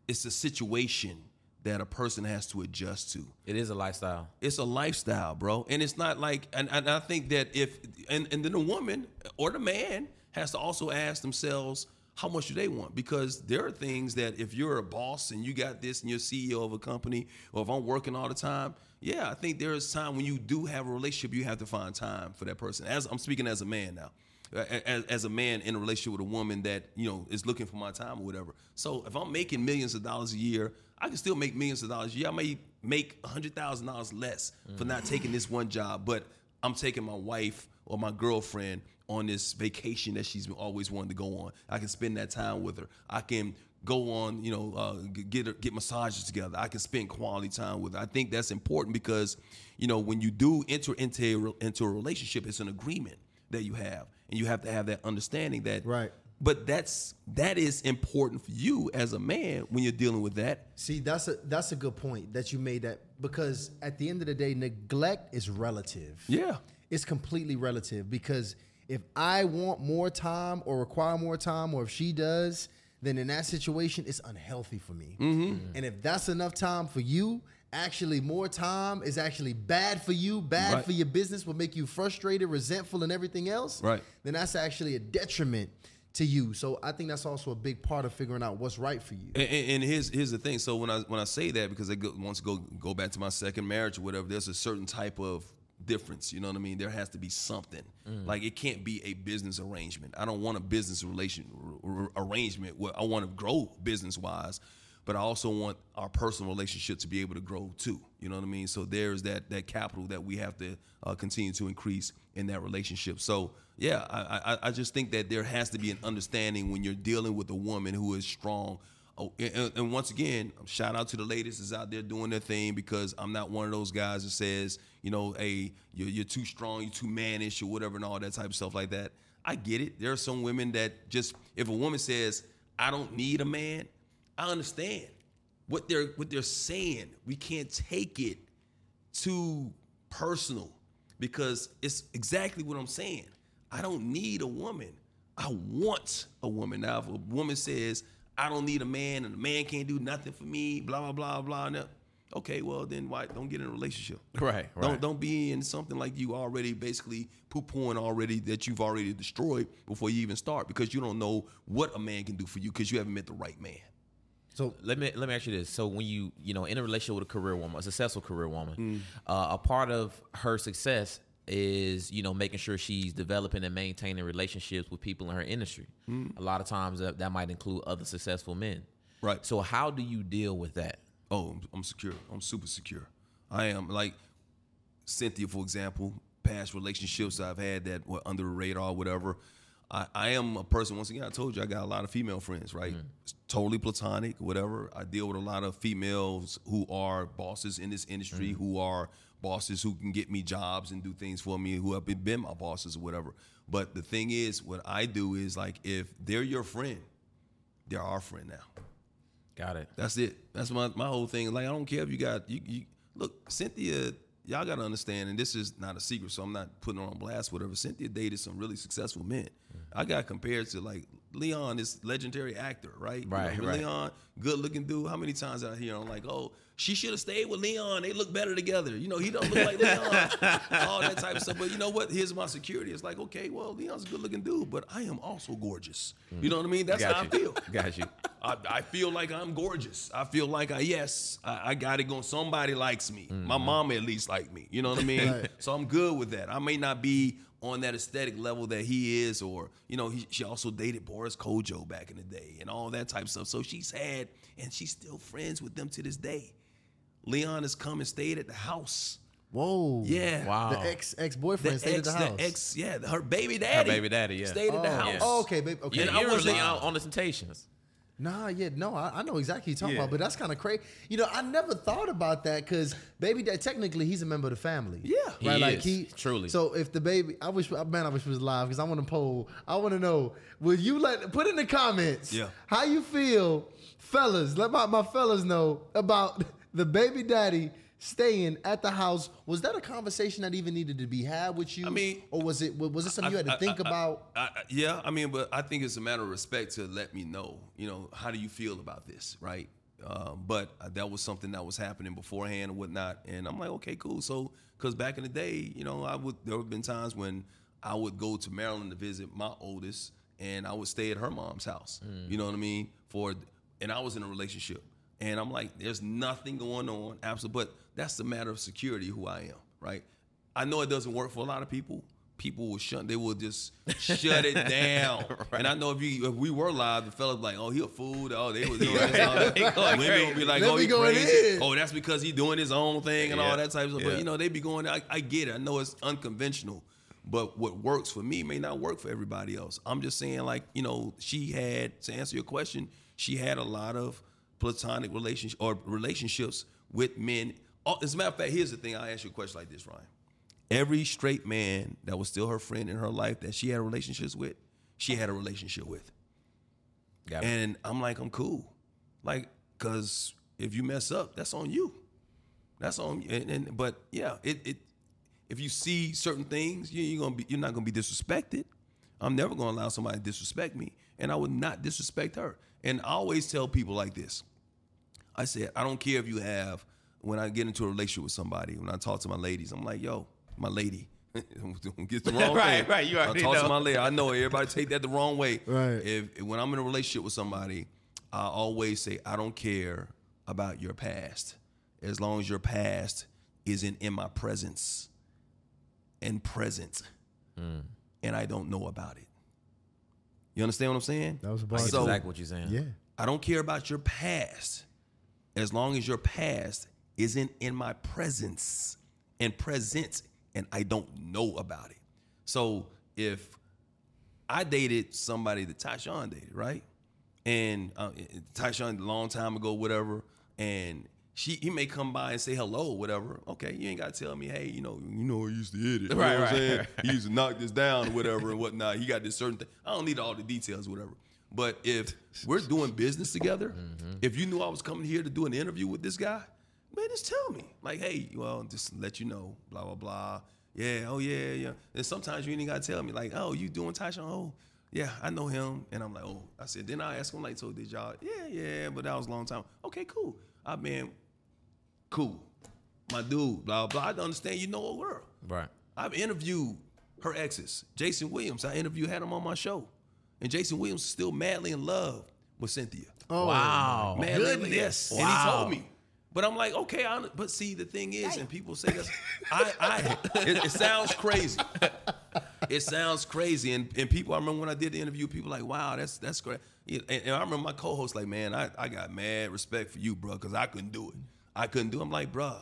it's a situation that a person has to adjust to. It is a lifestyle. It's a lifestyle, bro, and it's not like. And, and I think that if and and then the woman or the man has to also ask themselves how much do they want because there are things that if you're a boss and you got this and you're CEO of a company or if I'm working all the time, yeah, I think there is time when you do have a relationship, you have to find time for that person. As I'm speaking as a man now. As, as a man in a relationship with a woman that you know is looking for my time or whatever. So if I'm making millions of dollars a year, I can still make millions of dollars a year. I may make a hundred thousand dollars less for not taking this one job, but I'm taking my wife or my girlfriend on this vacation that she's always wanted to go on. I can spend that time with her. I can go on, you know, uh, get her, get massages together. I can spend quality time with her. I think that's important because, you know, when you do enter into a, into a relationship, it's an agreement that you have, and you have to have that understanding that Right. But that's that is important for you as a man when you're dealing with that. See, that's a that's a good point that you made that because at the end of the day, neglect is relative. Yeah. It's completely relative because if I want more time or require more time, or if she does, then in that situation, it's unhealthy for me. Mm-hmm. And if that's enough time for you, actually more time is actually bad for you, bad Right. for your business, will make you frustrated, resentful, and everything else. Right. Then that's actually a detriment to you. So I think that's also a big part of figuring out what's right for you. And, and and here's here's the thing. So when I when I say that, because I go, once go go back to my second marriage or whatever, there's a certain type of difference. You know what I mean? There has to be something. Mm. Like it can't be a business arrangement. I don't want a business relation r- arrangement where I want to grow business wise, but I also want our personal relationship to be able to grow too. You know what I mean? So there's that that capital that we have to uh, continue to increase in that relationship. So yeah, I, I I just think that there has to be an understanding when you're dealing with a woman who is strong. Oh, and, and once again, shout out to the ladies that's out there doing their thing because I'm not one of those guys that says, you know, hey, you're, you're too strong, you're too mannish or whatever and all that type of stuff like that. I get it. There are some women that just, if a woman says, I don't need a man, I understand what they're what they're saying. We can't take it too personal because it's exactly what I'm saying. I don't need a woman. I want a woman. Now, if a woman says, I don't need a man and a man can't do nothing for me, blah, blah, blah, blah, okay, well, then why don't get in a relationship? Right, Don't don't be in something like you already basically poo pooing already that you've already destroyed before you even start because you don't know what a man can do for you because you haven't met the right man. So let me let me ask you this: So when you you know in a relationship with a career woman, a successful career woman, mm. uh, a part of her success is you know making sure she's developing and maintaining relationships with people in her industry. Mm. A lot of times that, that might include other successful men. Right. So how do you deal with that? Oh, I'm, I'm secure. I'm super secure. I am like Cynthia, for example, past relationships I've had that were under the radar, whatever. I, I am a person, once again, I told you, I got a lot of female friends, right? It's totally platonic, whatever. I deal with a lot of females who are bosses in this industry, mm-hmm. who are bosses who can get me jobs and do things for me, who have been, my bosses or whatever. But the thing is, what I do is like, if they're your friend, they're our friend now. Got it. That's it. That's my my whole thing. Like I don't care if you got you, you look Cynthia. Y'all got to understand, and this is not a secret, so I'm not putting her on blast. Whatever. Cynthia dated some really successful men. I got compared to like Leon, this legendary actor, right? You Right, know, right. Leon, good looking dude. How many times out here I'm like, oh, she should have stayed with Leon. They look better together. You know, he don't look like Leon. All that type of stuff. But you know what? Here's my security. It's like, okay, well, Leon's a good looking dude, but I am also gorgeous. Mm. You know what I mean? That's how I Got you. feel. Got you. I, I feel like I'm gorgeous. I feel like I yes, I, I got it going. Somebody likes me. Mm-hmm. My mom at least like me. You know what I mean? Right. So I'm good with that. I may not be on that aesthetic level that he is, or you know, he, she also dated Boris Kodjoe back in the day and all that type of stuff. So she's had, and she's still friends with them to this day. Leon has come and stayed at the house. Whoa. Yeah. Wow. The ex ex boyfriend stayed ex, at the house. the ex, yeah, her baby daddy. baby daddy, yeah. Stayed at the oh. house. Yes. oh, okay, babe. Okay. Yeah, I I was wasn't- on, on the Temptations. Nah, yeah, no, I, I know exactly what you're talking Yeah. about, but that's kind of crazy. You know, I never thought about that because baby dad technically he's a member of the family. Yeah. He right. like is, he truly. So if the baby, I wish, man, I wish it was live because I want to poll. I want to know. Will you let put in the comments? Yeah. How you feel, fellas? Let my my fellas know about the baby daddy staying at the house. Was that a conversation that even needed to be had with you? I mean, or was it was it something you had to I- think I- I- about? I, I- yeah, I mean, but I think it's a matter of respect to let me know. You know, how do you feel about this, right? Um, but that was something that was happening beforehand and whatnot, and I'm like, okay, cool. So, because back in the day, you know, I would there have been times when I would go to Maryland to visit my oldest, and I would stay at her mom's house. You know what I mean? For and I was in a relationship, and I'm like, there's nothing going on, absolutely. But that's the matter of security, who I am, right? I know it doesn't work for a lot of people. People will shut. They will just shut it down. And I know if you if we were live, the fellas like, oh, he a fool. Oh, they was doing this. All that. They going Women will be like, Let oh, he crazy. Oh, that's because he doing his own thing and Yeah. all that type of stuff. Yeah. But you know, they be going. I, I get it. I know it's unconventional. But what works for me may not work for everybody else. I'm just saying, like, you know, she had to answer your question. She had a lot of platonic relationships or relationships with men. Oh, As a matter of fact, here's the thing. I'll ask you a question like this, Ryan. Every straight man that was still her friend in her life that she had relationships with, she had a relationship with. Got it. And I'm like, I'm cool. Like, cause if you mess up, that's on you. That's on you. And, and but yeah, it it if you see certain things, you, you're gonna be you're not gonna be disrespected. I'm never gonna allow somebody to disrespect me, and I would not disrespect her. And I always tell people like this. I said, I don't care if you have when I get into a relationship with somebody, when I talk to my ladies, I'm like, yo, my lady. Don't get the wrong Right, thing. right, you already I already talk to know. my lady. I know everybody take that the wrong way. Right. If when I'm in a relationship with somebody, I always say I don't care about your past, as long as your past isn't in my presence and present, Hmm. and I don't know about it. You understand what I'm saying? That was a I bar. get So- exactly what you're saying. yeah. I don't care about your past as long as your past isn't in my presence and present and I don't know about it. So if I dated somebody that Tyshawn dated, right? And uh, Tyshawn a long time ago, whatever, and she he may come by and say hello whatever. Okay, you ain't gotta tell me, hey, you know, you know, I used to hit it. You Right, know what I'm right, saying? right. He used to knock this down or whatever and whatnot. He got this certain thing. I don't need all the details, whatever. But if we're doing business together, if you knew I was coming here to do an interview with this guy, man, just tell me. Like, hey, well, just let you know, blah, blah, blah. Yeah, oh yeah, yeah. And sometimes you ain't even gotta tell me, like, oh, you doing Tyshawn? Oh, yeah, I know him. And I'm like, oh, I said, then I ask him, like, so did y'all? Yeah, yeah, but that was a long time. Okay, cool. I mean, cool. My dude, blah, blah. I understand you know a girl. Right. I've interviewed her exes. Jason Williams, I interviewed, had him on my show. And Jason Williams is still madly in love with Cynthia. Oh, Wow. madly goodness. yes. And he Wow. told me. But I'm like, okay, I, but see, the thing is, and people say this, I, I, it, it sounds crazy. It sounds crazy, and, and people. I remember when I did the interview, people like, "Wow, that's that's great." And, and I remember my co-host like, "Man, I, I got mad respect for you, bro, because I couldn't do it. I couldn't do." it. I'm like, "Bro,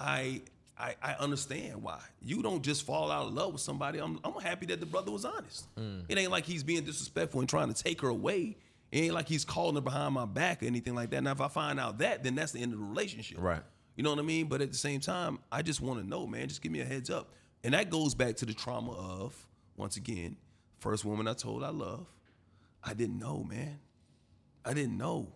I, I I understand why you don't just fall out of love with somebody. I'm I'm happy that the brother was honest. Mm. It ain't like he's being disrespectful and trying to take her away. It ain't like he's calling her behind my back or anything like that. Now, if I find out that, then that's the end of the relationship. Right. You know what I mean? But at the same time, I just want to know, man. Just give me a heads up. And that goes back to the trauma of, once again, first woman I told I love. I didn't know, man. I didn't know.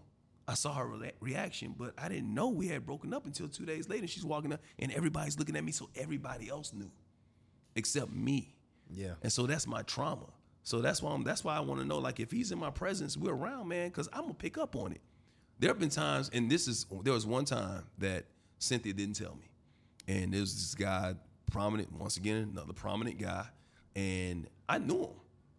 I saw her rela- reaction, but I didn't know we had broken up until two days later. She's walking up, and everybody's looking at me, so everybody else knew, except me. Yeah. And so that's my trauma. So that's why I'm, that's why I want to know like if he's in my presence, we're around, man, because I'm gonna pick up on it. There have been times, and this is there was one time that Cynthia didn't tell me, and there was this guy, prominent once again, another prominent guy, and I knew him.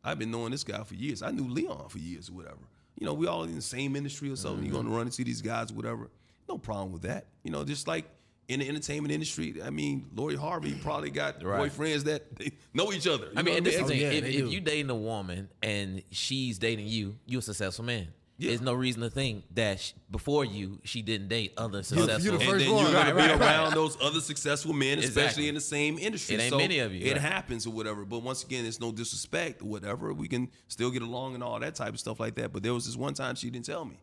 I've been knowing this guy for years. I knew Leon for years or whatever. You know, we all in the same industry or something. You're gonna mm-hmm. run into these guys or whatever. No problem with that. You know, just like in the entertainment industry, I mean, Lori Harvey probably got Right. boyfriends that they know each other. You I mean, and what this is the thing. Oh, yeah, if, if do. you dating a woman and she's dating you, you're a successful man. Yeah. There's no reason to think that sh before you, she didn't date other successful. the and then one. you're gonna be right, around right. those other successful men, especially Exactly. in the same industry. It ain't so many of you, It right. happens or whatever. But once again, it's no disrespect or whatever. We can still get along and all that type of stuff like that. But there was this one time she didn't tell me,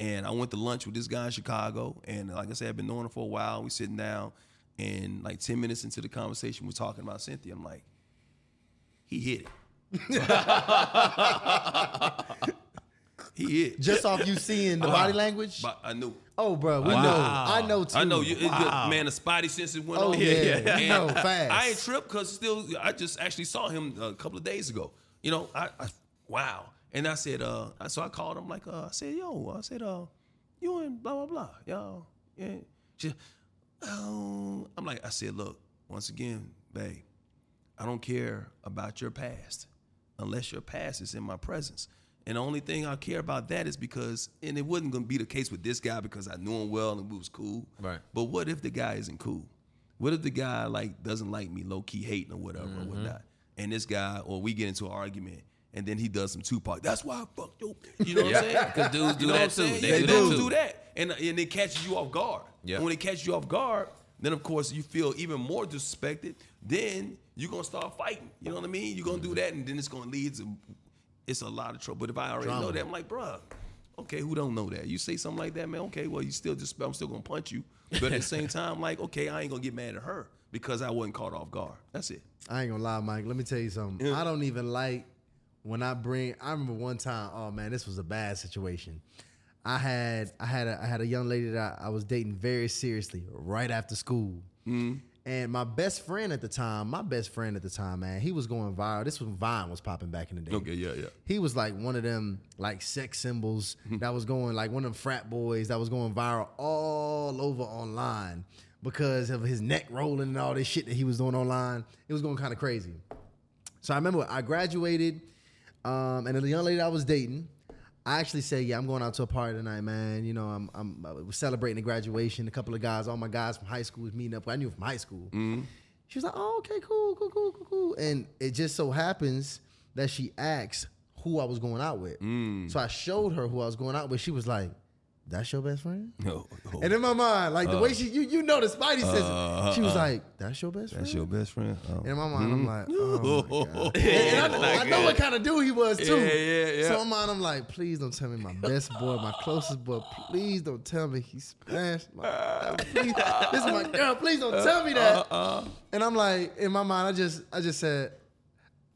and I went to lunch with this guy in Chicago, and like I said, I've been knowing him for a while. We sitting down, and like ten minutes into the conversation, we're talking about Cynthia. I'm like, he hit it. he hit. Just off you seeing the body language. But I knew. Oh, bro, we Wow. know. I know too. I know you, it- man. The spidey senses went Oh, on. yeah, yeah. And You know, fast. I ain't tripped because still, I just actually saw him a couple of days ago. You know, I, I wow. And I said, uh, so I called him like, uh, I said, yo, I said, uh, you and blah blah blah, yo, yeah. She, oh, I'm like, I said, look, once again, babe, I don't care about your past unless your past is in my presence. And the only thing I care about that is because, and it wasn't gonna be the case with this guy because I knew him well and we was cool. Right. But what if the guy isn't cool? What if the guy like doesn't like me, low key hating or whatever or whatnot? And this guy, or we get into an argument, and then he does some Tupac. That's why I fucked you. You know what I'm saying? Because dudes do You know that too. saying? They Yeah, do that dudes too. do that, and and it catches you off guard. Yeah. And when it catches you off guard, then of course you feel even more disrespected. Then you're gonna start fighting. You know what I mean? You're gonna do mm-hmm. that, and then it's gonna lead to it's a lot of trouble. But if I already know that, I'm like, bruh, okay, who don't know that? You say something like that, man. Okay, well, you still just I'm still gonna punch you. But at the same time, like, okay, I ain't gonna get mad at her because I wasn't caught off guard. That's it. I ain't gonna lie, Mike. Let me tell you something. I don't even like when I bring. I remember one time. Oh man, this was a bad situation. I had I had a I had a young lady that I, I was dating very seriously right after school, mm-hmm. and my best friend at the time, my best friend at the time, man, he was going viral. This was when Vine was popping back in the day. Okay, yeah, yeah. He was like one of them like sex symbols mm-hmm. that was going like one of them frat boys that was going viral all over online because of his neck rolling and all this shit that he was doing online. It was going kind of crazy. So I remember I graduated, um, and the young lady I was dating, I actually said, "Yeah, I'm going out to a party tonight, man. You know, I'm I'm uh, I was celebrating the graduation. A couple of guys, all my guys from high school was meeting up. I knew from high school. Mm-hmm. She was like, "Oh, okay, cool, cool, cool, cool, cool." And it just so happens that she asked who I was going out with. Mm. So I showed her who I was going out with. She was like, "That's your best friend?" No, no. And in my mind, like the way uh, she, you, you know, the Spidey says, uh, she was uh, like, "That's your best friend." That's your best friend. Oh. And in my mind, I'm mm-hmm. like, oh my God. And, and I, know, I know what kind of dude he was too. Yeah, yeah, yeah. So in my mind, I'm like, please don't tell me my best boy, my closest boy. Please don't tell me he smashed my. Please, this is my girl. Please don't tell me that. And I'm like, in my mind, I just, I just said,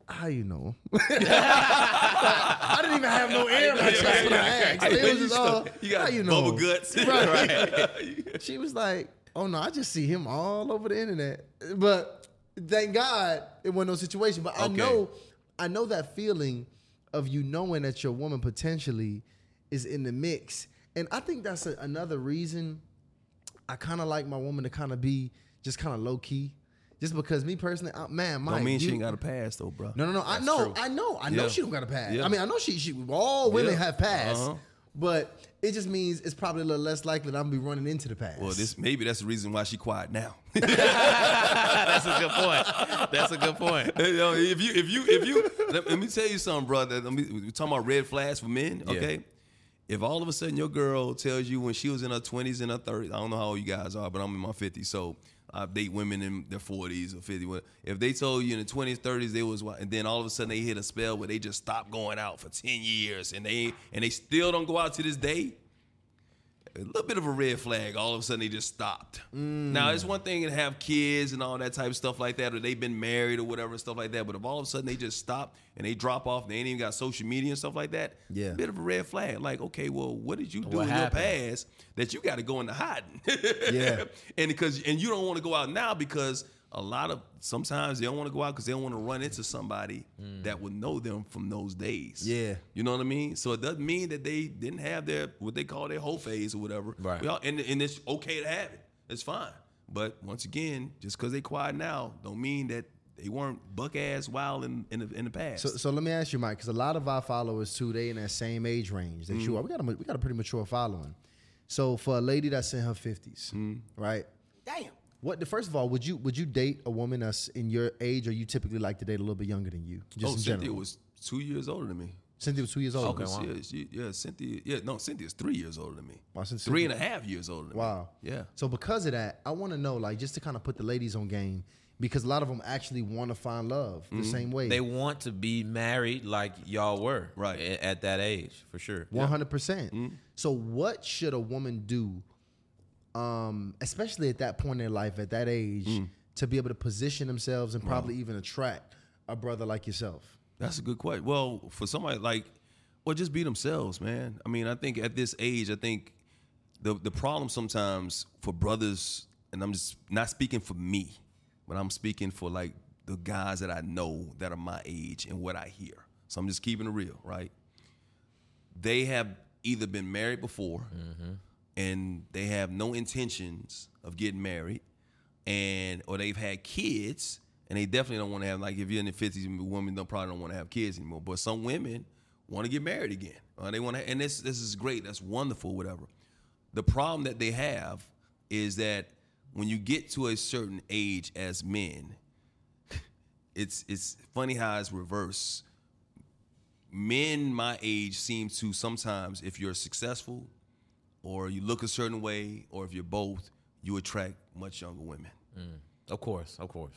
how you know? I didn't even have no air in my chest when I asked. It was just all, uh, you got how you know? bubble guts. Right. She was like, "Oh no, I just see him all over the internet." But thank God it wasn't no situation. But I Okay. know, I know that feeling of you knowing that your woman potentially is in the mix, and I think that's a, another reason I kind of like my woman to kind of be just kind of low key, just because me personally, I, man, my Don't mean she ain't got a pass though, bro. no, no, no. I know, true. I know, I know Yeah. she don't got a pass. Yeah. I mean, I know she, she all women Yeah. have pass, Uh-huh. but it just means it's probably a little less likely that I'm gonna be running into the pass. Well, this maybe that's the reason why she quiet now. That's a good point. That's a good point. You know, if you if you if you let, let me tell you something, brother. Let me, we're talking about red flags for men. Yeah. Okay. If all of a sudden your girl tells you when she was in her twenties and her thirties, I don't know how old you guys are, but I'm in my fifties, so I date women in their forties or fifty. If they told you in the twenties, thirties they was, and then all of a sudden they hit a spell where they just stopped going out for ten years, and they and they still don't go out to this day, a little bit of a red flag. All of a sudden, they just stopped. Mm. Now, it's one thing to have kids and all that type of stuff like that, or they've been married or whatever and stuff like that. But if all of a sudden they just stop and they drop off, and they ain't even got social media and stuff like that. Yeah. bit of a red flag. Like, okay, well, what did you do What in happened? your past that you got to go into hiding? Yeah. and because and you don't want to go out now because a lot of sometimes they don't want to go out because they don't want to run into somebody that would know them from those days. Mm. Yeah. you know what I mean. So it doesn't mean that they didn't have their what they call their whole phase or whatever. Right. We all, and and it's okay to have it. It's fine. But once again, just because they quiet now, don't mean that they weren't buck ass wild in in the, in the past. So, so let me ask you, Mike, because a lot of our followers too, they in that same age range that Mm. you are. We got a we got a pretty mature following. So for a lady that's in her 50s, Mm. right? Damn. What the first of all, would you would you date a woman that's in your age, or you typically like to date a little bit younger than you? Just oh, in Cynthia general. was two years older than me. Cynthia was two years old. Okay, wow. Yeah, she, yeah, Cynthia. Yeah, no, Cynthia's three years older than me. Wow, since Three and Cynthia- a half years older than Wow. me. Yeah. So because of that, I want to know, like, just to kind of put the ladies on game, because a lot of them actually want to find love Mm-hmm. the same way. They want to be married like y'all were Right. a- at that age for sure. One hundred percent. Mm-hmm. So, what should a woman do, um, especially at that point in their life, at that age, Mm. to be able to position themselves and probably even attract a brother like yourself? That's a good question. Well, for somebody like, well, just be themselves, man. I mean, I think at this age, I think the the problem sometimes for brothers, and I'm just not speaking for me, but I'm speaking for like the guys that I know that are my age and what I hear. So I'm just keeping it real, right? They have either been married before, and they have no intentions of getting married, and or they've had kids and they definitely don't want to have like if you're in the 50s women don't probably don't want to have kids anymore but some women want to get married again uh, they want to and this this is great that's wonderful whatever. The problem that they have is that when you get to a certain age as men it's it's funny how it's reverse men my age seem to sometimes if you're successful or you look a certain way or if you're both you attract much younger women mm. Of course, of course.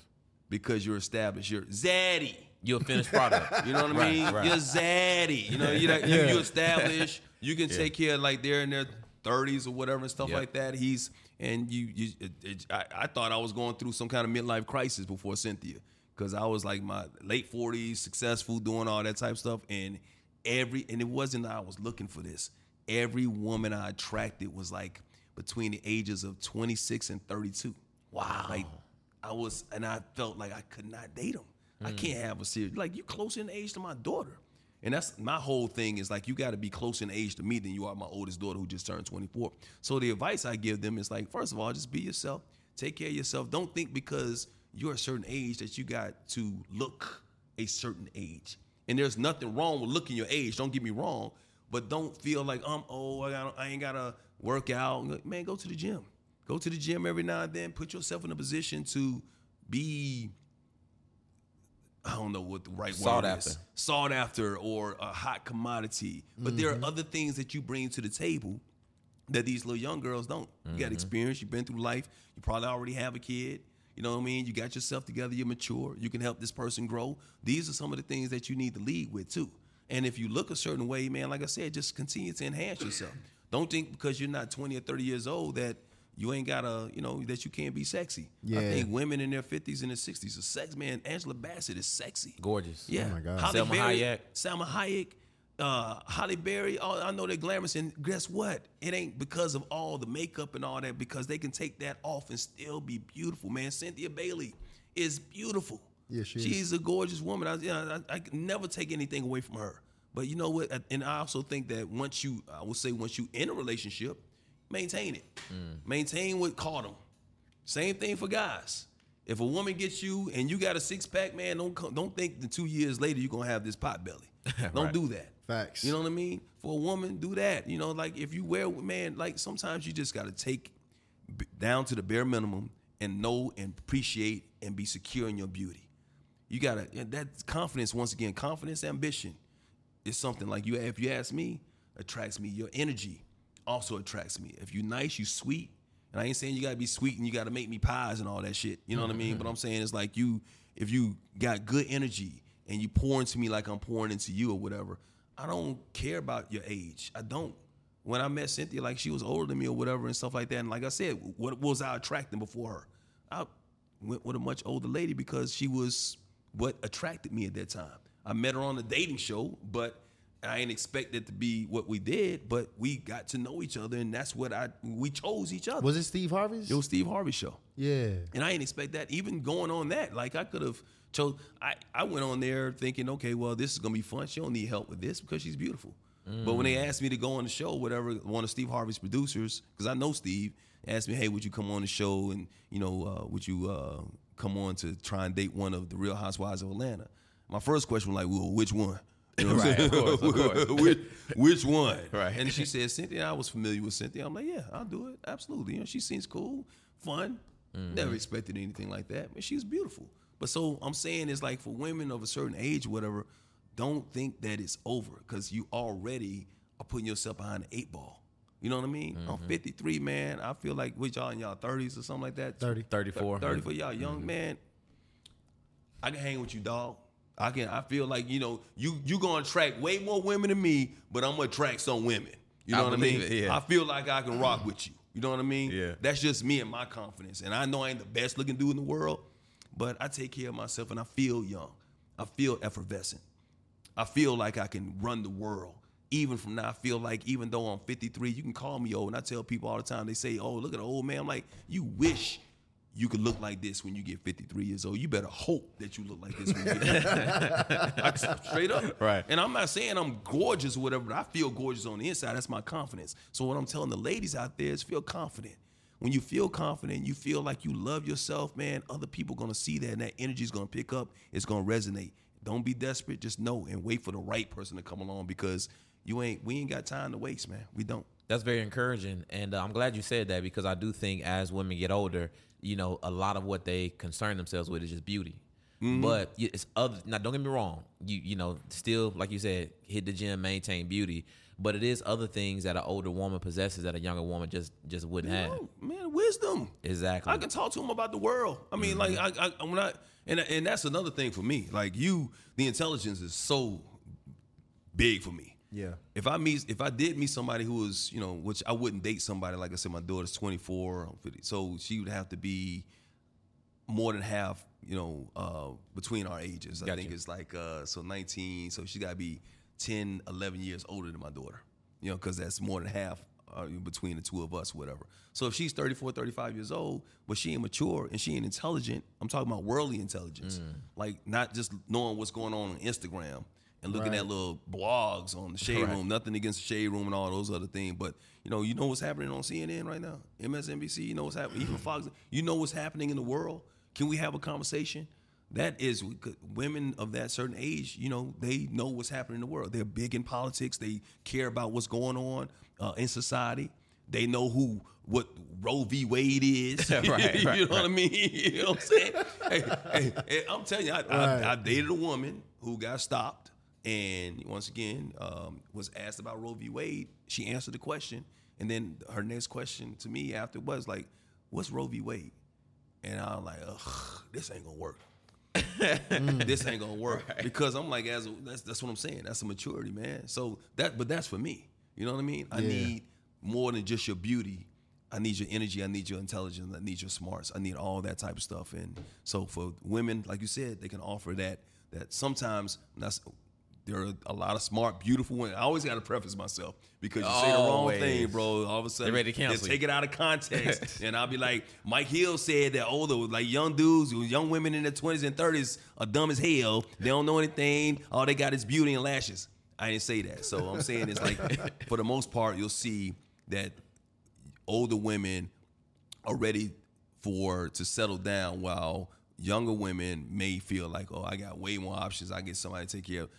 because you're established. You're zaddy. You're a finished product. You know what I Right, mean? right. You're zaddy. You know, you you, you established. You can take care of like they're in their 30s or whatever and stuff Yep. like that. He's and you you. It, it, I, I thought I was going through some kind of midlife crisis before Cynthia because I was like my late 40s, successful, doing all that type of stuff, and every and it wasn't that I was looking for this. Every woman I attracted was like between the ages of 26 and 32. Wow. Like I was, and I felt like I could not date him. I mm. can't have a serious like you close in age to my daughter, and that's my whole thing is like you got to be close in age to me than you are my oldest daughter who just turned 24. So the advice I give them is like, first of all, just be yourself, take care of yourself. Don't think because you're a certain age that you got to look a certain age. And there's nothing wrong with looking your age. Don't get me wrong, but don't feel like I'm oh I got I ain't gotta work out. Man, go to the gym. Go to the gym every now and then. Put yourself in a position to be. I don't know what the right Sought word after. is. Sought after or a hot commodity. But there are mm-hmm. other things that you bring to the table that these little young girls don't. You got mm-hmm. experience. You've been through life. You probably already have a kid. You know what I mean? You got yourself together. You're mature. You can help this person grow. These are some of the things that you need to lead with too. And if you look a certain way, man, like I said, just continue to enhance yourself. Don't think because you're not 20 or 30 years old that you ain't gotta, you know, that you can't be sexy. Yeah. I think women in their 50s and their 60s are sex. Man, Angela Bassett is sexy. Gorgeous. Yeah. Oh my God. Halle Selma Berry, Hayek. Salma Hayek, uh, Holly Berry. All, I know they're glamorous, and guess what? It ain't because of all the makeup and all that. Because they can take that off and still be beautiful. Man, Cynthia Bailey is beautiful. Yeah, she is. She's a gorgeous woman. I, you know, I, I can never take anything away from her. But you know what? And I also think that once you, I would say, once you in a relationship, maintain it. Mm. Maintain what caught them. Same thing for guys. If a woman gets you and you got a six pack, man, don't co- don't think that two years later you're gonna have this pot belly. Don't Right. do that. Facts. You know what I mean? For a woman, do that. You know, like if you wear, man, like sometimes you just gotta take down to the bare minimum and know and appreciate and be secure in your beauty. You gotta that confidence once again, confidence, ambition is something like you. If you ask me, attracts me. Your energy also attracts me. If you nice, you sweet. And I ain't saying you gotta be sweet and you gotta make me pies and all that shit. You know what I mean? Mm-hmm. But I'm saying it's like you, if you got good energy and you pour into me like I'm pouring into you or whatever, I don't care about your age. I don't. When I met Cynthia, like she was older than me or whatever and stuff like that. And like I said, what was I attracting before her? I went with a much older lady because she was what attracted me at that time. I met her on a dating show, but I ain't expect it to be what we did, but we got to know each other, and that's what I we chose each other. Was it Steve Harvey's? It was Steve Harvey show. yeah. And I didn't expect that. Even going on that, like I could have chose. I, I went on there thinking, okay, well, this is gonna be fun. She don't need help with this because she's beautiful. But when they asked me to go on the show, whatever, one of Steve Harvey's producers, because I know Steve, asked me, hey, would you come on the show and you know, uh, would you uh, come on to try and date one of the Real Housewives of Atlanta? My first question was like, well, which one? You know Right, of course, of course. which, which one? Right. And she said, Cynthia, I was familiar with Cynthia. I'm like, yeah, I'll do it. Absolutely. You know, she seems cool, fun. Mm-hmm. Never expected anything like that. But she's beautiful. But so I'm saying is like for women of a certain age, whatever, don't think that it's over because you already are putting yourself behind the eight ball. You know what I mean? I'm Mm-hmm. 53, man. I feel like with y'all in y'all 30s or something like that. 30. 34. 30 for y'all Mm-hmm. young man. I can hang with you, dog. I can. I feel like you know you you gonna attract way more women than me, but I'm gonna attract some women. You know I what I mean? it, yeah. I feel like I can rock with you. You know what I mean? Yeah. That's just me and my confidence. And I know I ain't the best looking dude in the world, but I take care of myself and I feel young. I feel effervescent. I feel like I can run the world. Even from now, I feel like even though I'm 53, you can call me old. And I tell people all the time, they say, "Oh, look at the old man." I'm like, you wish you could look like this when you get 53 years old. You better hope that you look like this when you get straight up. Right. And I'm not saying I'm gorgeous or whatever, but I feel gorgeous on the inside. That's my confidence. So what I'm telling the ladies out there is feel confident. When you feel confident, you feel like you love yourself, man, other people gonna see that and that energy is gonna pick up. It's gonna resonate. Don't be desperate. Just know and wait for the right person to come along because you ain't we ain't got time to waste, man. We don't. That's very encouraging, and uh, I'm glad you said that because I do think as women get older, you know, a lot of what they concern themselves with is just beauty. But it's other. Now, don't get me wrong. You you know, still like you said, hit the gym, maintain beauty. But it is other things that an older woman possesses that a younger woman just just wouldn't have. Oh, man, wisdom. Exactly. I can talk to him about the world. I mean, like I, I, I'm not, and and that's another thing for me. Like you, the intelligence is so big for me. Yeah. If I meet, if I did meet somebody who was, you know, which I wouldn't date somebody like I said, my daughter's 24, I'm 50, so she would have to be more than half, you know, uh, between our ages. I think it's like uh, so 19, so she got to be 10, 11 years older than my daughter. You know, because that's more than half uh, between the two of us, whatever. So if she's 34, 35 years old, but she ain't mature and she ain't intelligent, I'm talking about worldly intelligence, like not just knowing what's going on on Instagram and looking Right. at little blogs on the shade Right. room. Nothing against the shade room and all those other things, but you know, you know what's happening on CNN right now, MSNBC. You know what's happening, even Fox. You know what's happening in the world. Can we have a conversation? That is women of that certain age. You know, they know what's happening in the world. They're big in politics. They care about what's going on uh, in society. They know who what Roe v. Wade is. Right, you right, know what I mean? You know what I'm saying? hey, hey, hey, I'm telling you, I, Right. I, I dated a woman who got stopped, and once again um, was asked about Roe v. Wade. She answered the question, and then her next question to me after was like, "What's Roe v. Wade?" And I'm like, "Ugh, this ain't gonna work." this ain't gonna work because I'm like, as a, that's that's what I'm saying. That's a maturity, man. So that, but that's for me. You know what I mean? I Yeah. need more than just your beauty. I need your energy. I need your intelligence. I need your smarts. I need all that type of stuff. And so for women, like you said, they can offer that. That sometimes that's there are a lot of smart, beautiful women. I always got to preface myself because you say the wrong thing, bro. All of a sudden, They ready to cancel take it out of context, and I'll be like, Mike Hill said that older, like young dudes, young women in their twenties and thirties are dumb as hell. They don't know anything. All they got is beauty and lashes. I didn't say that. So I'm saying it's like, for the most part, you'll see that older women are ready for to settle down, while younger women may feel like, oh, I got way more options. I get somebody to take care of.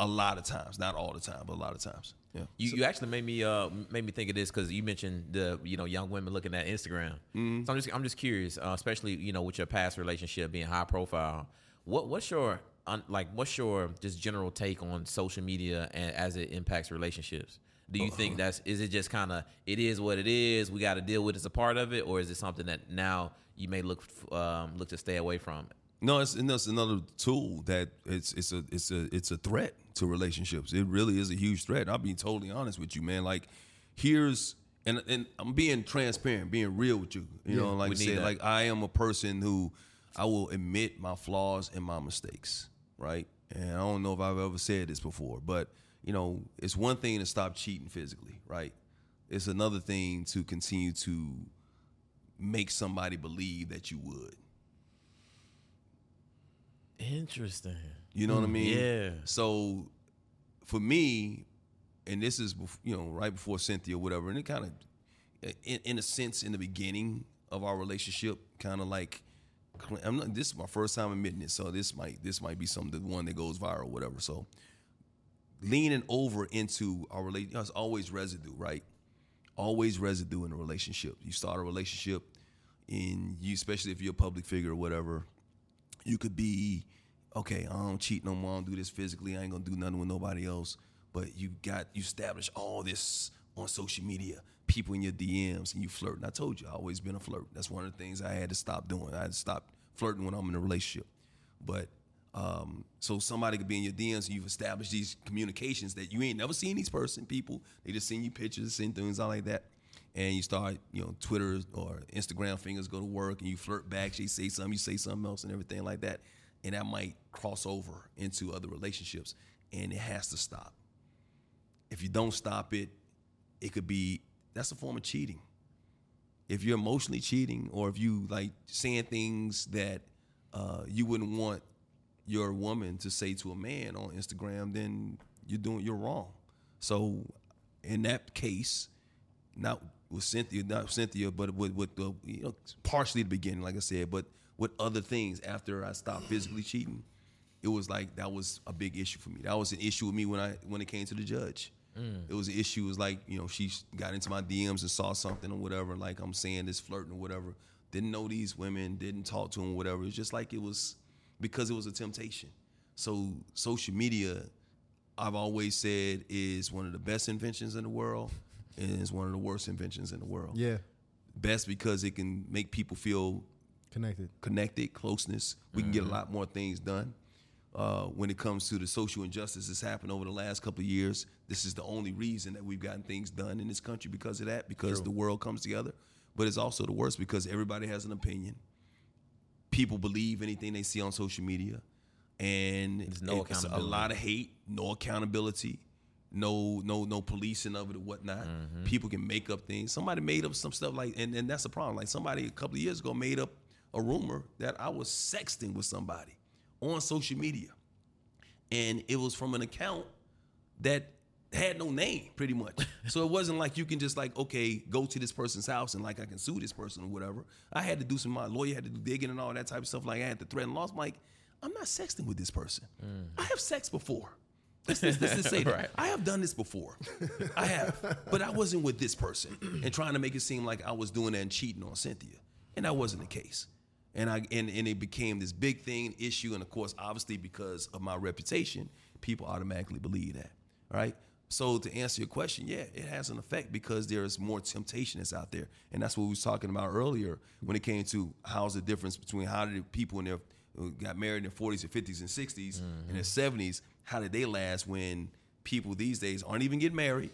A lot of times, not all the time, but a lot of times. Yeah. You, you actually made me uh made me think of this because you mentioned the you know young women looking at Instagram. Mm-hmm. So I'm just I'm just curious, uh, especially you know with your past relationship being high profile. What what's your un, like what's your just general take on social media and as it impacts relationships? Do you think that's is it just kind of it is what it is? We got to deal with it as a part of it, or is it something that now you may look um, look to stay away from? No, it's, that's another tool that it's it's a it's a it's a threat to relationships. It really is a huge threat. I'll be totally honest with you, man. Like, here's and and I'm being transparent, being real with you. You know, like I said, that. like I am a person who I will admit my flaws and my mistakes, right? And I don't know if I've ever said this before, but you know, it's one thing to stop cheating physically, right? It's another thing to continue to make somebody believe that you would. Interesting. You know what I mm, mean? Yeah. So for me, and this is you know right before Cynthia, or whatever, and it kind of, in, in a sense, in the beginning of our relationship, kind of like, I'm not. This is my first time admitting it, so this might this might be some the one that goes viral, whatever. So leaning over into our relationship, there's always residue, right? Always residue in a relationship. You start a relationship, and you, especially if you're a public figure or whatever, you could be okay i don't cheat no more i don't do this physically i ain't gonna do nothing with nobody else but you got you establish all this on social media people in your dms and you flirt and i told you i always been a flirt that's one of the things i had to stop doing i had to stop flirting when i'm in a relationship but um, so somebody could be in your DMs and you've established these communications that you ain't never seen these person people. They just send you pictures, send things all like that. And you start, you know, Twitter or Instagram fingers go to work and you flirt back. She say something, you say something else and everything like that. And that might cross over into other relationships. And it has to stop. If you don't stop it, it could be that's a form of cheating. If you're emotionally cheating or if you like saying things that uh, you wouldn't want your woman to say to a man on Instagram, then you're doing you're wrong. So in that case, not with Cynthia, not Cynthia, but with with the you know partially the beginning, like I said, but with other things after I stopped physically cheating, it was like that was a big issue for me. That was an issue with me when I when it came to the judge. Mm. It was an issue. It was like you know she got into my DMs and saw something or whatever. Like I'm saying this flirting or whatever. Didn't know these women. Didn't talk to them. Whatever. It's just like it was because it was a temptation. So social media, I've always said, is one of the best inventions in the world, and is one of the worst inventions in the world. Yeah, Best because it can make people feel connected. connected, closeness. We can get a lot more things done. Uh, when it comes to the social injustice that's happened over the last couple of years, this is the only reason that we've gotten things done in this country because of that, because the world comes together. But it's also the worst because everybody has an opinion. People believe anything they see on social media, and There's no it's a accountability. lot of hate, no accountability, no no no policing of it or whatnot. People can make up things. Somebody made up some stuff like, and, and that's the problem. Like somebody a couple of years ago made up a rumor that I was sexting with somebody on social media, and it was from an account that had no name pretty much. so it wasn't like you can just like, okay, go to this person's house and like I can sue this person or whatever. I had to do some my lawyer had to do digging and all that type of stuff. Like I had to threaten loss. I'm like, I'm not sexting with this person. Mm. I have sex before. Let's, let's, let's just say that. Right. I have done this before. I have. But I wasn't with this person and trying to make it seem like I was doing that and cheating on Cynthia. And that wasn't the case. And I and, and it became this big thing, issue, and of course, obviously because of my reputation, people automatically believe that. Right? So to answer your question, yeah, it has an effect because there's more temptation that's out there. And that's what we was talking about earlier when it came to how's the difference between how did people in their uh, got married in their 40s and 50s and 60s and their mm-hmm. 70s, how did they last when people these days aren't even getting married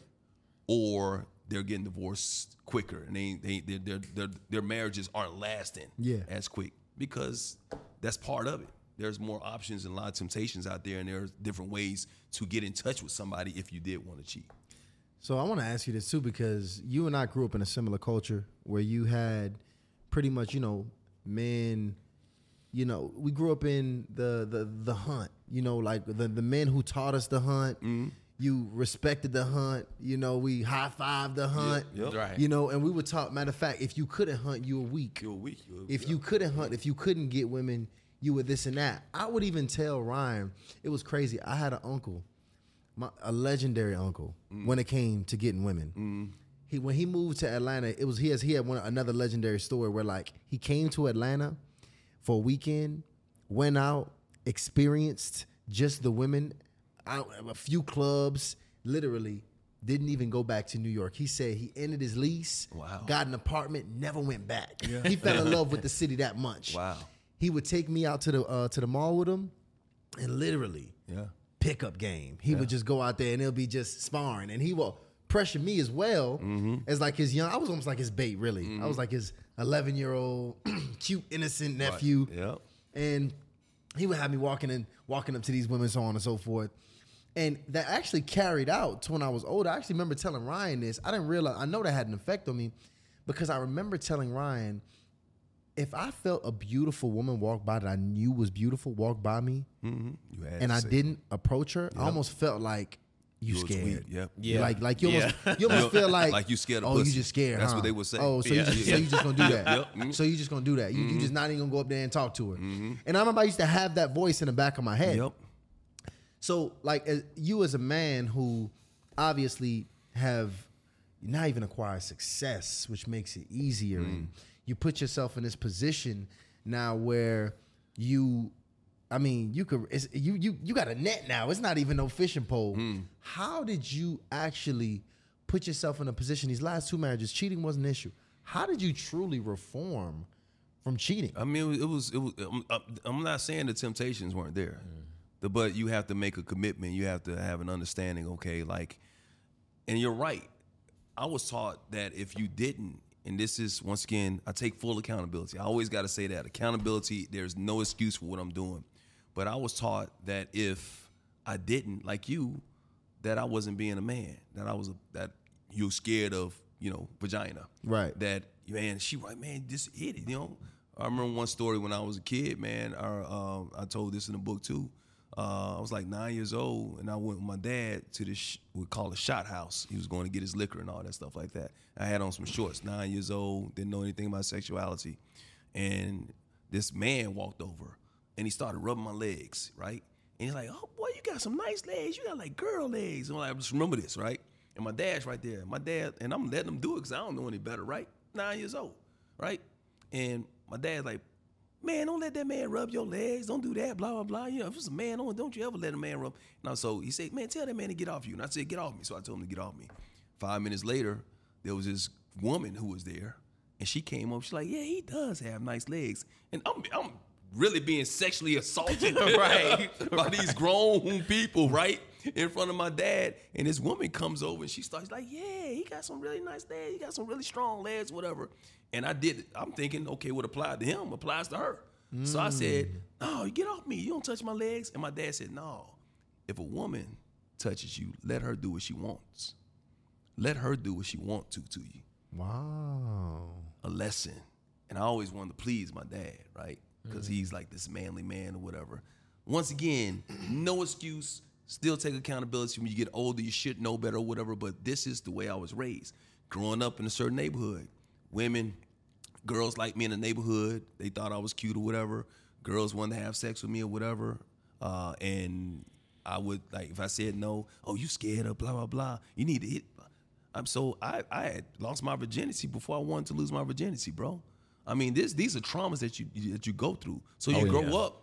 or they're getting divorced quicker and they, they, their, their, their, their marriages aren't lasting Yeah. as quick because that's part of it. There's more options and a lot of temptations out there and there's different ways to get in touch with somebody if you did want to cheat. So I want to ask you this too because you and I grew up in a similar culture where you had pretty much, you know, men. You know, we grew up in the the the hunt. You know, like the the men who taught us to hunt. Mm-hmm. You respected the hunt. You know, we high fived the hunt. yep. Right. You know, and we would talk. Matter of fact, if you couldn't hunt, you were weak. You're weak. You're- If yeah. you couldn't hunt, if you couldn't get women, you were this and that. I would even tell Ryan, it was crazy. I had an uncle, my, a legendary uncle, mm. when it came to getting women. Mm. He when he moved to Atlanta, it was he has he had one another legendary story where like he came to Atlanta for a weekend, went out, experienced just the women, out a few clubs, literally didn't even go back to New York. He said he ended his lease, Wow. got an apartment, never went back. He fell in love with the city that much. Wow. He would take me out to the uh, to the mall with him, and literally Yeah. pickup game. He would just go out there and it'll be just sparring, and he will pressure me as well Mm-hmm. as like his young. I was almost like his bait, really. I was like his eleven year old cute innocent nephew, Yep. and he would have me walking and walking up to these women, so on and so forth. And that actually carried out to when I was older. I actually remember telling Ryan this. I didn't realize, I know that had an effect on me because I remember telling Ryan, if I felt a beautiful woman walk by that I knew was beautiful walk by me mm-hmm. You had and I didn't approach her, I almost felt like you You scared. weak, yep. Yeah. Like like you almost Yeah. you almost feel like Like you scared of Oh, pussy. you just scared. That's huh? what they would say. Oh, so Yeah. you just so you just gonna do that. Yep. Mhm. So you just gonna do that. You, you mm-hmm. just not even gonna go up there and talk to her. Mm-hmm. And I remember I used to have that voice in the back of my head. Yep. So, like, as, you as a man who obviously have not even acquired success, which makes it easier, mm. and you put yourself in this position now where you, I mean, you could, it's, you you you got a net now. It's not even no fishing pole. Mm. How did you actually put yourself in a position? These last two marriages, cheating was an issue. How did you truly reform from cheating? I mean, it was. It was. I'm, I'm not saying the temptations weren't there, The- but you have to make a commitment. You have to have an understanding. Okay, like, and you're right. I was taught that if you didn't, and this is once again, I take full accountability. I always got to say that accountability. There's no excuse for what I'm doing, but I was taught that if I didn't, like you, that I wasn't being a man. That I was a, that you're scared of, you know, vagina. Right. That man, she right, man, just hit it. You know. I remember one story when I was a kid, man. Our, um, I told this in the book too. Uh, I was like nine years old, and I went with my dad to this sh- we call it shot house. He was going to get his liquor and all that stuff like that. I had on some shorts. Nine years old, didn't know anything about sexuality, and this man walked over, and he started rubbing my legs, right? And he's like, "Oh boy, you got some nice legs. You got like girl legs." And I'm like, I just remember this, right? And my dad's right there. My dad, and I'm letting him do it because I don't know any better, right? Nine years old, right? And my dad's like, man, don't let that man rub your legs. Don't do that, blah, blah, blah. You know, if it's a man, don't, don't you ever let a man rub. Now, so he said, man, tell that man to get off you. And I said, get off me. So I told him to get off me. Five minutes later, there was this woman who was there, and she came up. She's like, yeah, he does have nice legs. And I'm, I'm really being sexually assaulted Right. by these grown people, right? In front of my dad. And this woman comes over and she starts like, yeah, he got some really nice legs. He got some really strong legs, whatever. And I did it. I'm thinking, okay, what applied to him applies to her. So I said, mm. no, you get off me. You don't touch my legs. And my dad said, no. If a woman touches you, let her do what she wants. Let her do what she wants to to you Wow. a lesson. And I always wanted to please my dad, right? Because mm. he's like this manly man or whatever. Once again, no excuse. Still take accountability. When you get older, you should know better or whatever. But this is the way I was raised. Growing up in a certain neighborhood, women, girls like me in the neighborhood, they thought I was cute or whatever. Girls wanted to have sex with me or whatever. Uh, and I would like if I said no, oh you scared of blah blah blah. You need to hit. I'm so I I had lost my virginity before I wanted to lose my virginity, bro. I mean this these are traumas that you that you go through. So you Oh, grow yeah. up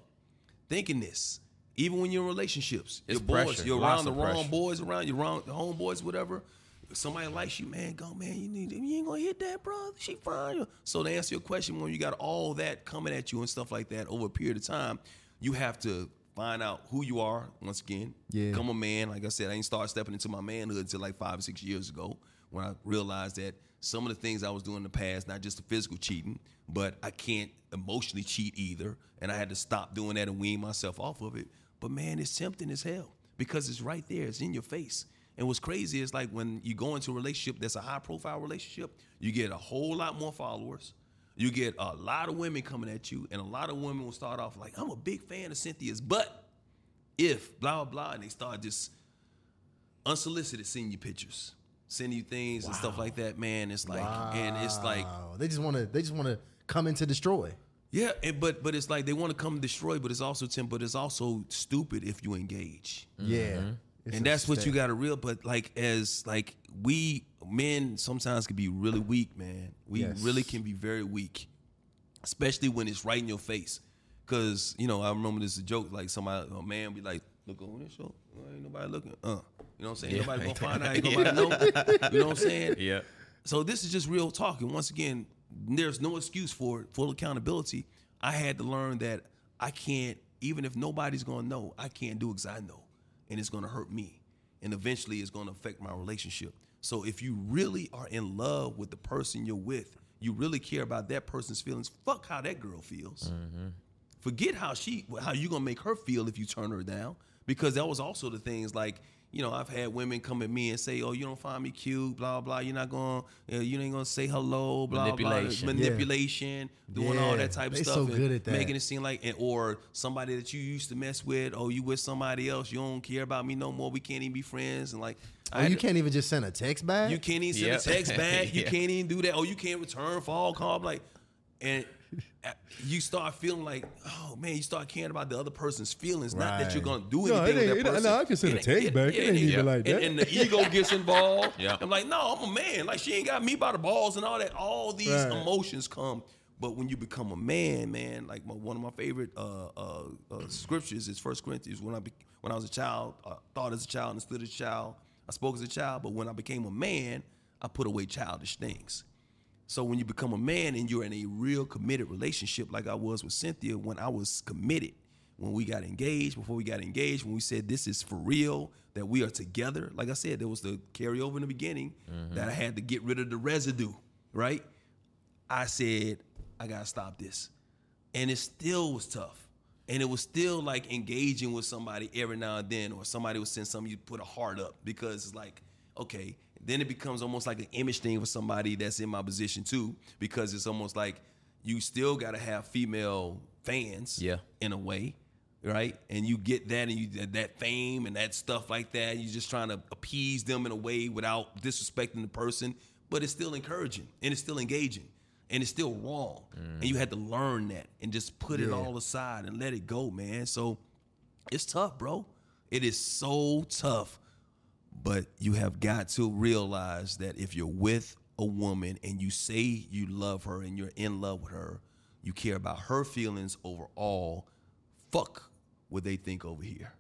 thinking this. Even when you're in relationships, It's your boys, pressure. you're Lots around the wrong pressure. boys around, you're around the homeboys, whatever. If somebody likes you, man, go, man, you need you ain't gonna hit that, bro. She fine. So to answer your question, when you got all that coming at you and stuff like that over a period of time, you have to find out who you are once again. Yeah. Become a man. Like I said, I ain't start stepping into my manhood until like five or six years ago when I realized that some of the things I was doing in the past, not just the physical cheating, but I can't emotionally cheat either. And I had to stop doing that and wean myself off of it. But man, it's tempting as hell because it's right there. It's in your face. And what's crazy is like when you go into a relationship that's a high profile relationship, you get a whole lot more followers. You get a lot of women coming at you, and a lot of women will start off like, I'm a big fan of Cynthia's, but if blah blah blah, and they start just unsolicited sending you pictures, sending you things and stuff like that, man. It's like and it's like they just want to they just want to come in to destroy. Yeah, and, but but it's like they want to come destroy, but it's also Tim, but it's also stupid if you engage. Yeah. It's and a that's what you got to real. But like as like we men sometimes can be really weak, man. We Yes. really can be very weak, especially when it's right in your face. Cause you know I remember this joke like somebody a man be like, look over this show, ain't nobody looking, uh, you know what I'm saying? Yeah. Nobody gonna find out, ain't nobody know. You know what I'm saying? Yeah. So this is just real talking. Once again, there's no excuse for it, full accountability. I had to learn that I can't, even if nobody's gonna know, I can't do it because I know. And it's gonna hurt me. And eventually it's gonna affect my relationship. So if you really are in love with the person you're with, you really care about that person's feelings, fuck how that girl feels. Mm-hmm. Forget how she how you gonna make her feel if you turn her down. because that was also the things like you know I've had women come at me and say, "Oh, you don't find me cute, blah blah. You're not going, to uh, you ain't gonna say hello, blah Manipulation. blah, manipulation, doing all that type of They stuff, so good at that. making it seem like, and, or somebody that you used to mess with, oh, you with somebody else, you don't care about me no more. We can't even be friends, and like, Oh, had you to- can't even just send a text back. you can't even send Yep. a text back. You Yeah. can't even do that. Oh, you can't return fall call. I'm like, and you start feeling like, oh man, you start caring about the other person's feelings. Not that you're gonna do No, anything it with ain't- that it- person. no, I can send a It- back. It ain't even yeah. like And- that. And, the ego gets involved. Yeah. I'm like, no, I'm a man. Like she ain't got me by the balls and all that. All these Right. emotions come. But when you become a man, man, like my, one of my favorite uh, uh, uh, scriptures is First Corinthians. When I be, when I was a child, I thought as a child, understood as a child, I spoke as a child. But when I became a man, I put away childish things. So when you become a man and you're in a real committed relationship, like I was with Cynthia, when I was committed, when we got engaged, before we got engaged, when we said this is for real, that we are together. Like I said, there was the carryover in the beginning mm-hmm. that I had to get rid of the residue, right? I said, I gotta stop this. And it still was tough. And it was still like engaging with somebody every now and then, or somebody would send something you put a heart up because it's like, okay, then it becomes almost like an image thing for somebody that's in my position too, because it's almost like you still gotta have female fans Yeah. in a way, right? And you get that and you that fame and that stuff like that. You're just trying to appease them in a way without disrespecting the person, but it's still encouraging and it's still engaging and it's still wrong. And you had to learn that and just put it all aside and let it go, man. So it's tough, bro. It is so tough. But you have got to realize that if you're with a woman and you say you love her and you're in love with her, you care about her feelings overall. Fuck what they think over here.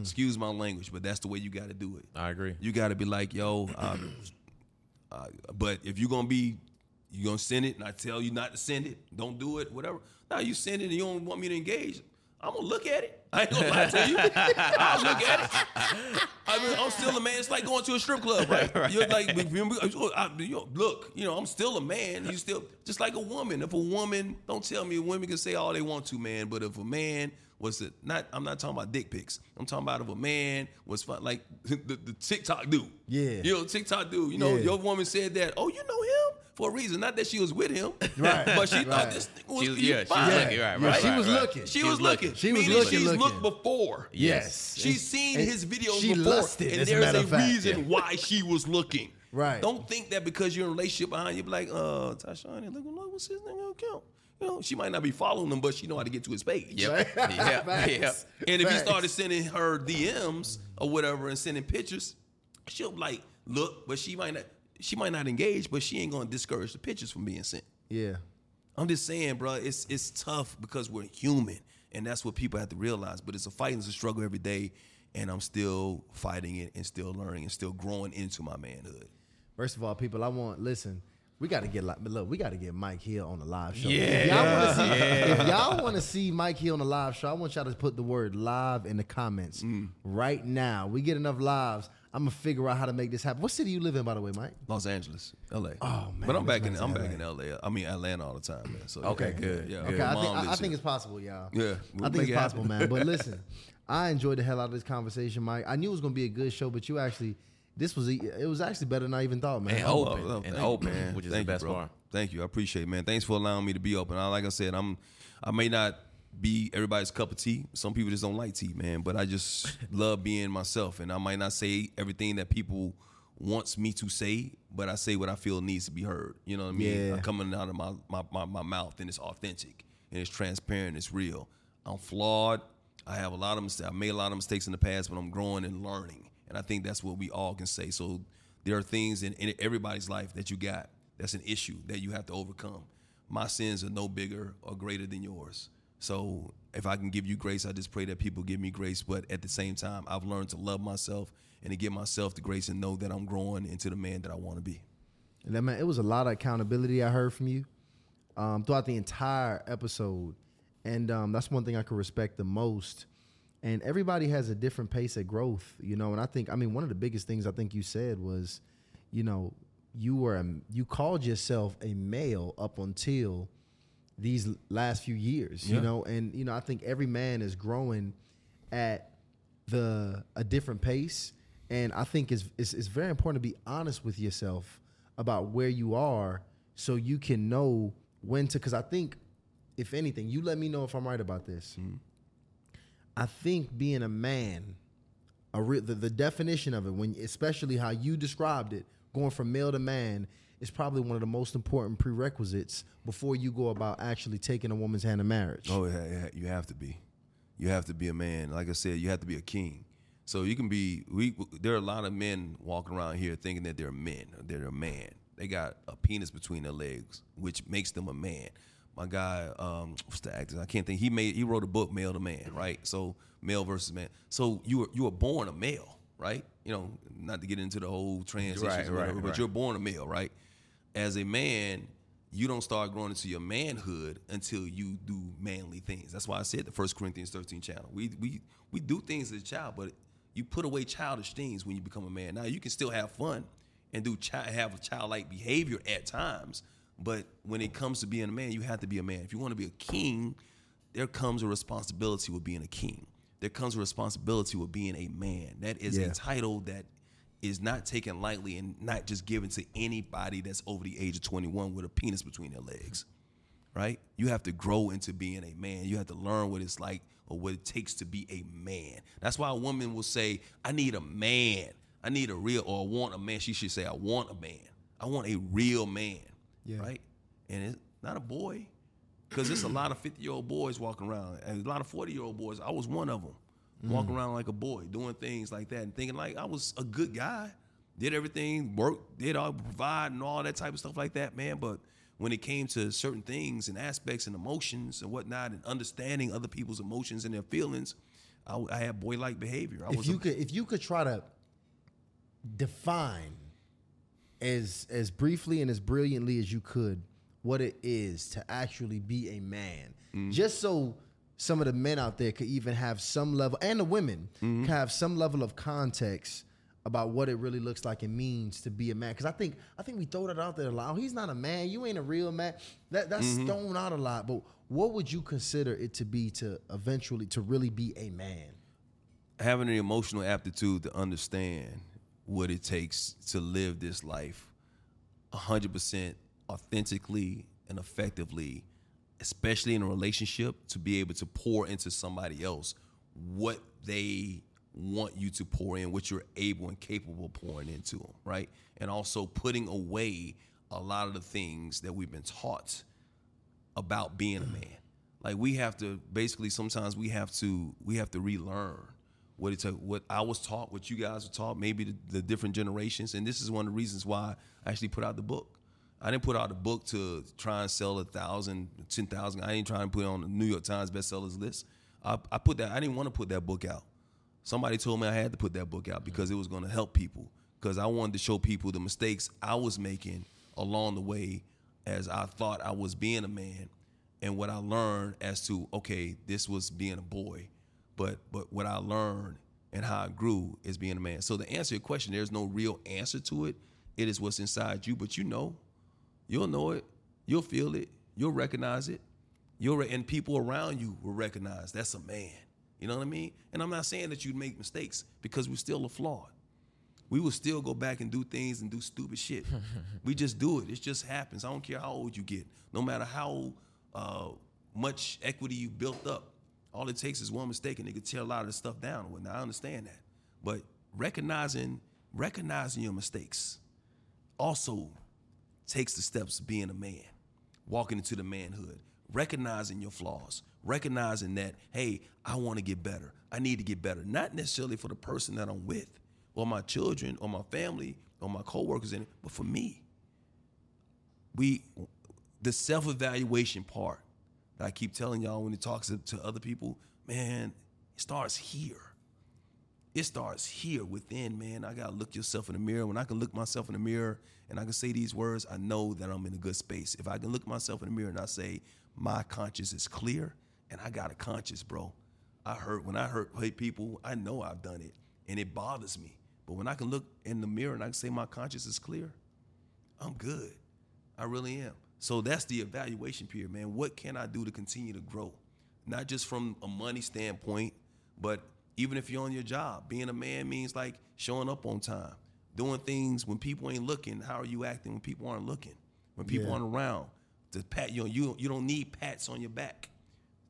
Excuse my language, but that's the way you got to do it. I agree. You got to be like, yo, um, uh, but if you're gonna be, you're gonna send it, and I tell you not to send it, don't do it, whatever. Now you send it, and you don't want me to engage. I'm gonna look at it. I ain't gonna lie to you. I'll look at it. I mean, I'm still a man. It's like going to a strip club, right? You're like, remember, I, you know, look, you know, I'm still a man. You still just like a woman. If a woman, don't tell me women can say all they want to, man. But if a man was it not? I'm not talking about dick pics. I'm talking about if a man was fun, like the, the TikTok dude. Yeah. you know, TikTok dude. You know, Yeah. your woman said that. Oh, you know him for a reason. Not that she was with him, Right, But she thought this nigga was She was- he yeah, she was looking, right, Yeah, right, she was looking. She, She was was looking. looking. She was Meaning looking, She's looking. looked before. Yes. She's seen And his videos she before, lusted, and as a there's matter a, of fact. reason why she was looking. Right. Don't think that because you're in a relationship behind you, be like, uh, Tashani, look, look, what's his name account? You know, she might not be following him, but she know how to get to his page. Yep. yeah. Facts. Yeah. And if he Facts. started sending her DMs or whatever and sending pictures, she'll be like, look, but she might not. She might not engage, but she ain't gonna discourage the pictures from being sent. Yeah. I'm just saying, bro, it's it's tough because we're human, and that's what people have to realize. But it's a fight and it's a struggle every day, and I'm still fighting it and still learning and still growing into my manhood. First of all, people, I want listen. We got to get like, look, we got to get Mike Hill on the live show. Yeah. If y'all want to see, if y'all want to see Mike Hill on the live show, I want y'all to put the word live in the comments Mm. right now. We get enough lives. I'm gonna figure out how to make this happen. What city you live in, by the way, Mike? Los Angeles, L.A. Oh, man, but I'm back in man's I'm LA. back in L.A. I mean Atlanta all the time, man. So Okay, yeah, good, Yeah, Okay, my I think, I, I think it's possible, y'all. Yeah, we'll I think it's it possible, man. But listen, I enjoyed the hell out of this conversation, Mike. I knew it was gonna be a good show, but you actually, this was it was actually better than I even thought, man. And Oh, open. oh, and open, man. which is Thank the best bro. part. Thank you. I appreciate it, man. Thanks for allowing me to be open. I, like I said, I'm I may not be everybody's cup of tea. Some people just don't like tea, man. But I just love being myself, and I might not say everything that people wants me to say, but I say what I feel needs to be heard. You know what I mean? Yeah. Coming out of my, my, my, my mouth, and it's authentic, and it's transparent, it's real. I'm flawed. I have a lot of mistakes. I made a lot of mistakes in the past, but I'm growing and learning. And I think that's what we all can say. So there are things in, in everybody's life that you got that's an issue that you have to overcome. My sins are no bigger or greater than yours. So if I can give you grace, I just pray that people give me grace. But at the same time, I've learned to love myself and to give myself the grace and know that I'm growing into the man that I want to be. And that man, it was a lot of accountability I heard from you um, throughout the entire episode, and um, that's one thing I could respect the most. And everybody has a different pace of growth, you know. And I think, I mean, one of the biggest things I think you said was, you know, you were a, you called yourself a male up until these last few years, you know. And you know, I think every man is growing at the a different pace. And I think it's, it's it's very important to be honest with yourself about where you are, so you can know when to. Because I think, if anything, you let me know if I'm right about this. Hmm. I think being a man, a re- the, the definition of it, when especially how you described it, going from male to man, is probably one of the most important prerequisites before you go about actually taking a woman's hand in marriage. Oh yeah, yeah, you have to be. You have to be a man. Like I said, you have to be a king. So you can be. We there are a lot of men walking around here thinking that they're men. Or they're a man. They got a penis between their legs, which makes them a man. My guy, um, what's the actor? I can't think. He made. He wrote a book, Male to Man, right? So male versus man. So you were you were born a male, right? You know, not to get into the whole transition, Right, or whatever, right, but right. you're born a male, right? As a man, you don't start growing into your manhood until you do manly things. That's why I said the First Corinthians 13 channel. We we we do things as a child, but you put away childish things when you become a man. Now you can still have fun and do chi- have a childlike behavior at times, but when it comes to being a man, you have to be a man. If you want to be a king, there comes a responsibility with being a king. There comes a responsibility with being a man. That is Yeah. a title that is not taken lightly and not just given to anybody that's over the age of 21 with a penis between their legs. Right? You have to grow into being a man. You have to learn what it's like or what it takes to be a man. That's why a woman will say, I need a man. I need a real, or I want a man. She should say, I want a man. I want a real man. Yeah. Right? And it's not a boy. Because there's a lot of 50 year old boys walking around, and a lot of 40 year old boys. I was one of them, walking around like a boy, doing things like that, and thinking like I was a good guy, did everything, work, did all provide, and all that type of stuff like that, man. But when it came to certain things and aspects and emotions and whatnot, and understanding other people's emotions and their feelings, I, I had boy like behavior. I if was you a- could if you could try to define as as briefly and as brilliantly as you could what it is to actually be a man Mm-hmm. just so some of the men out there could even have some level and the women Mm-hmm. have some level of context about what it really looks like and means to be a man. Because i think i think we throw that out there a lot. Oh, he's not a man. You ain't a real man. That that's Mm-hmm. thrown out a lot. But what would you consider it to be to eventually to really be a man? Having an emotional aptitude to understand what it takes to live this life 100% authentically and effectively, especially in a relationship, to be able to pour into somebody else what they want you to pour in, what you're able and capable of pouring into them, right? And also putting away a lot of the things that we've been taught about being a man. Like we have to basically sometimes we have to we have to relearn what it took, what I was taught, what you guys were taught, maybe the, the different generations. And this is one of the reasons why I actually put out the book. I didn't put out a book to try and sell a thousand, ten thousand. I didn't try and put it on the New York Times bestsellers list. I, I put that. I didn't want to put that book out. Somebody told me I had to put that book out because it was going to help people. Because I wanted to show people the mistakes I was making along the way as I thought I was being a man and what I learned as to okay, this was being a boy, but but what I learned and how I grew is being a man. So to answer your question, there's no real answer to it. It is what's inside you, but you know, you'll know it, you'll feel it, you'll recognize it. You'll re- and people around you will recognize that's a man. You know what I mean? And I'm not saying that you'd make mistakes because we're still a flawed. We will still go back and do things and do stupid shit. we just do it. It just happens. I don't care how old you get. No matter how uh, much equity you built up, all it takes is one mistake and it could tear a lot of the stuff down. Well, I understand that, but recognizing recognizing your mistakes also takes the steps of being a man, walking into the manhood, recognizing your flaws, recognizing that, hey, I want to get better. I need to get better. Not necessarily for the person that I'm with, or my children, or my family, or my coworkers in it, but for me. We the self-evaluation part that I keep telling y'all when it talks to, to other people, man, it starts here it starts here within, man. I gotta look yourself in the mirror. When I can look myself in the mirror and I can say these words, I know that I'm in a good space. If I can look myself in the mirror and I say, my conscience is clear and I got a conscience, bro. I hurt when I hurt people, I know I've done it and it bothers me. But when I can look in the mirror and I can say my conscience is clear, I'm good. I really am. So that's the evaluation period, man. What can I do to continue to grow? Not just from a money standpoint, but Even if you're on your job, being a man means like showing up on time, doing things when people ain't looking. How are you acting when people aren't looking? When people Yeah. aren't around, to pat you, you you don't need pats on your back.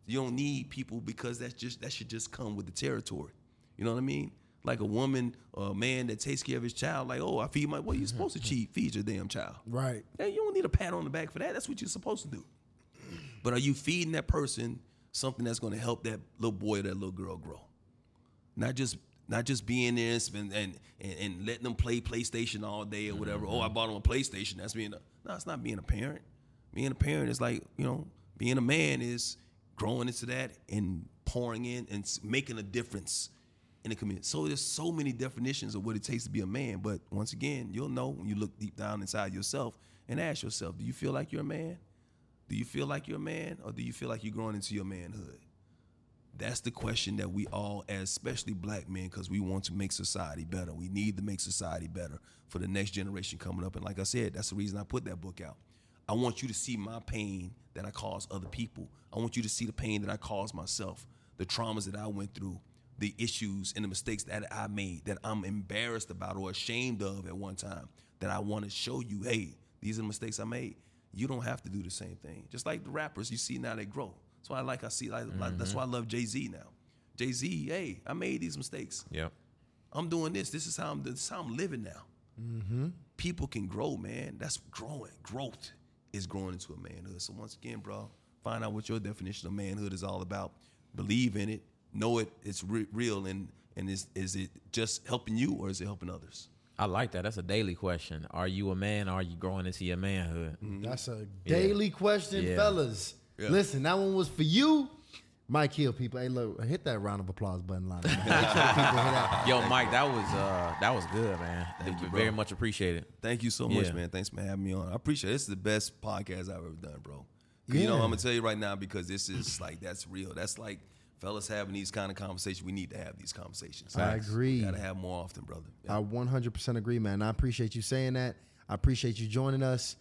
You don't need people because that's just that should just come with the territory. You know what I mean? Like a woman or a man that takes care of his child, like, oh, I feed my well, you're supposed to cheat, feed your damn child. Right. Hey, you don't need a pat on the back for that. That's what you're supposed to do. But are you feeding that person something that's going to help that little boy or that little girl grow? Not just not just being there and, and, and letting them play PlayStation all day or whatever. Oh, I mm-hmm. bought them a PlayStation. That's being a no. It's not being a parent. Being a parent is like you know, being a man is growing into that and pouring in and making a difference in the community. So there's so many definitions of what it takes to be a man. But once again, you'll know when you look deep down inside yourself and ask yourself, do you feel like you're a man? Do you feel like you're a man, or do you feel like you're growing into your manhood? That's the question that we all, especially black men, because we want to make society better. We need to make society better for the next generation coming up. And like I said, that's the reason I put that book out. I want you to see my pain that I cause other people. I want you to see the pain that I caused myself, the traumas that I went through, the issues and the mistakes that I made that I'm embarrassed about or ashamed of at one time. That I want to show you, hey, these are the mistakes I made. You don't have to do the same thing. Just like the rappers you see now, they grow. That's why I like I see like, like that's mm-hmm. why I love Jay Z now. Jay Z, hey, I made these mistakes. Yep. I'm doing this. This is how I'm. This is how I'm living now. Mm-hmm. People can grow, man. That's growing. Growth is growing into a manhood. So once again, bro, find out what your definition of manhood is all about. Believe in it. Know it. It's re- real. And and is is it just helping you or is it helping others? I like that. That's a daily question. Are you a man? Or are you growing into your manhood? Mm-hmm. That's a daily question, Yeah. fellas. Yeah. Listen, that one was for you. Mike Hill, people. Hey, look, hit that round of applause button line. Make sure the people hit that. Yo, Mike, that was uh that was good, man. Thank you, Very bro. much appreciated. Thank you so much, Yeah. man. Thanks for having me on. I appreciate it. This is the best podcast I've ever done, bro. 'Cause You know, I'm gonna tell you right now because this is like that's real. That's like fellas having these kind of conversations. We need to have these conversations. I agree. Gotta have more often, brother. I 100% agree, man. I appreciate you saying that. I appreciate you joining us.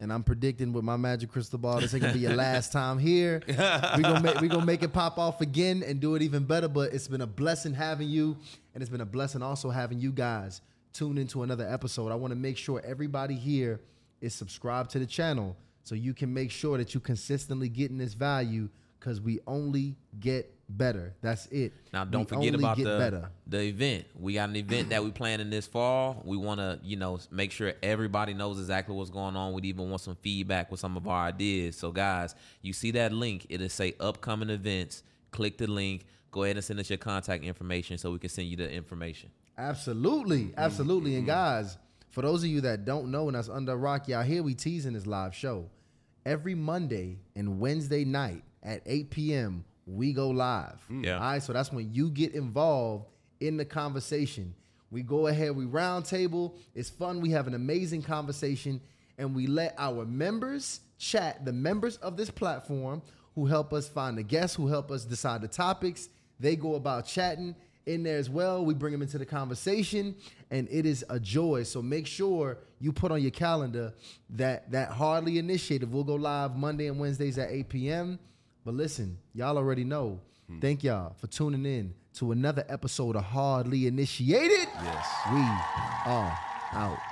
And I'm predicting with my magic crystal ball, this ain't gonna be your last time here. We gonna make we gonna make it pop off again and do it even better. But it's been a blessing having you, and it's been a blessing also having you guys tune into another episode. I want to make sure everybody here is subscribed to the channel so you can make sure that you consistently getting this value because we only get better. That's it. Now, don't We forget about the better. the event. We got an event that we planning this fall. We want to, you know, make sure everybody knows exactly what's going on. We'd even want some feedback with some of our ideas. So, guys, you see that link? It'll say upcoming events. Click the link. Go ahead and send us your contact information so we can send you the information. Absolutely, absolutely. And guys, for those of you that don't know and that's under rock, y'all here we teasing this live show. Every Monday and Wednesday night at 8 p.m. we go live. Mm. Yeah. All right, so that's when you get involved in the conversation. We go ahead, we round table. It's fun. We have an amazing conversation, and we let our members chat. The members of this platform who help us find the guests, who help us decide the topics. They go about chatting in there as well. We bring them into the conversation, and it is a joy. So make sure you put on your calendar that that Hardly Initiated will go live Monday and Wednesdays at 8 p.m. But listen, y'all already know. Hmm. Thank y'all for tuning in to another episode of Hardly Initiated. Yes. We are out.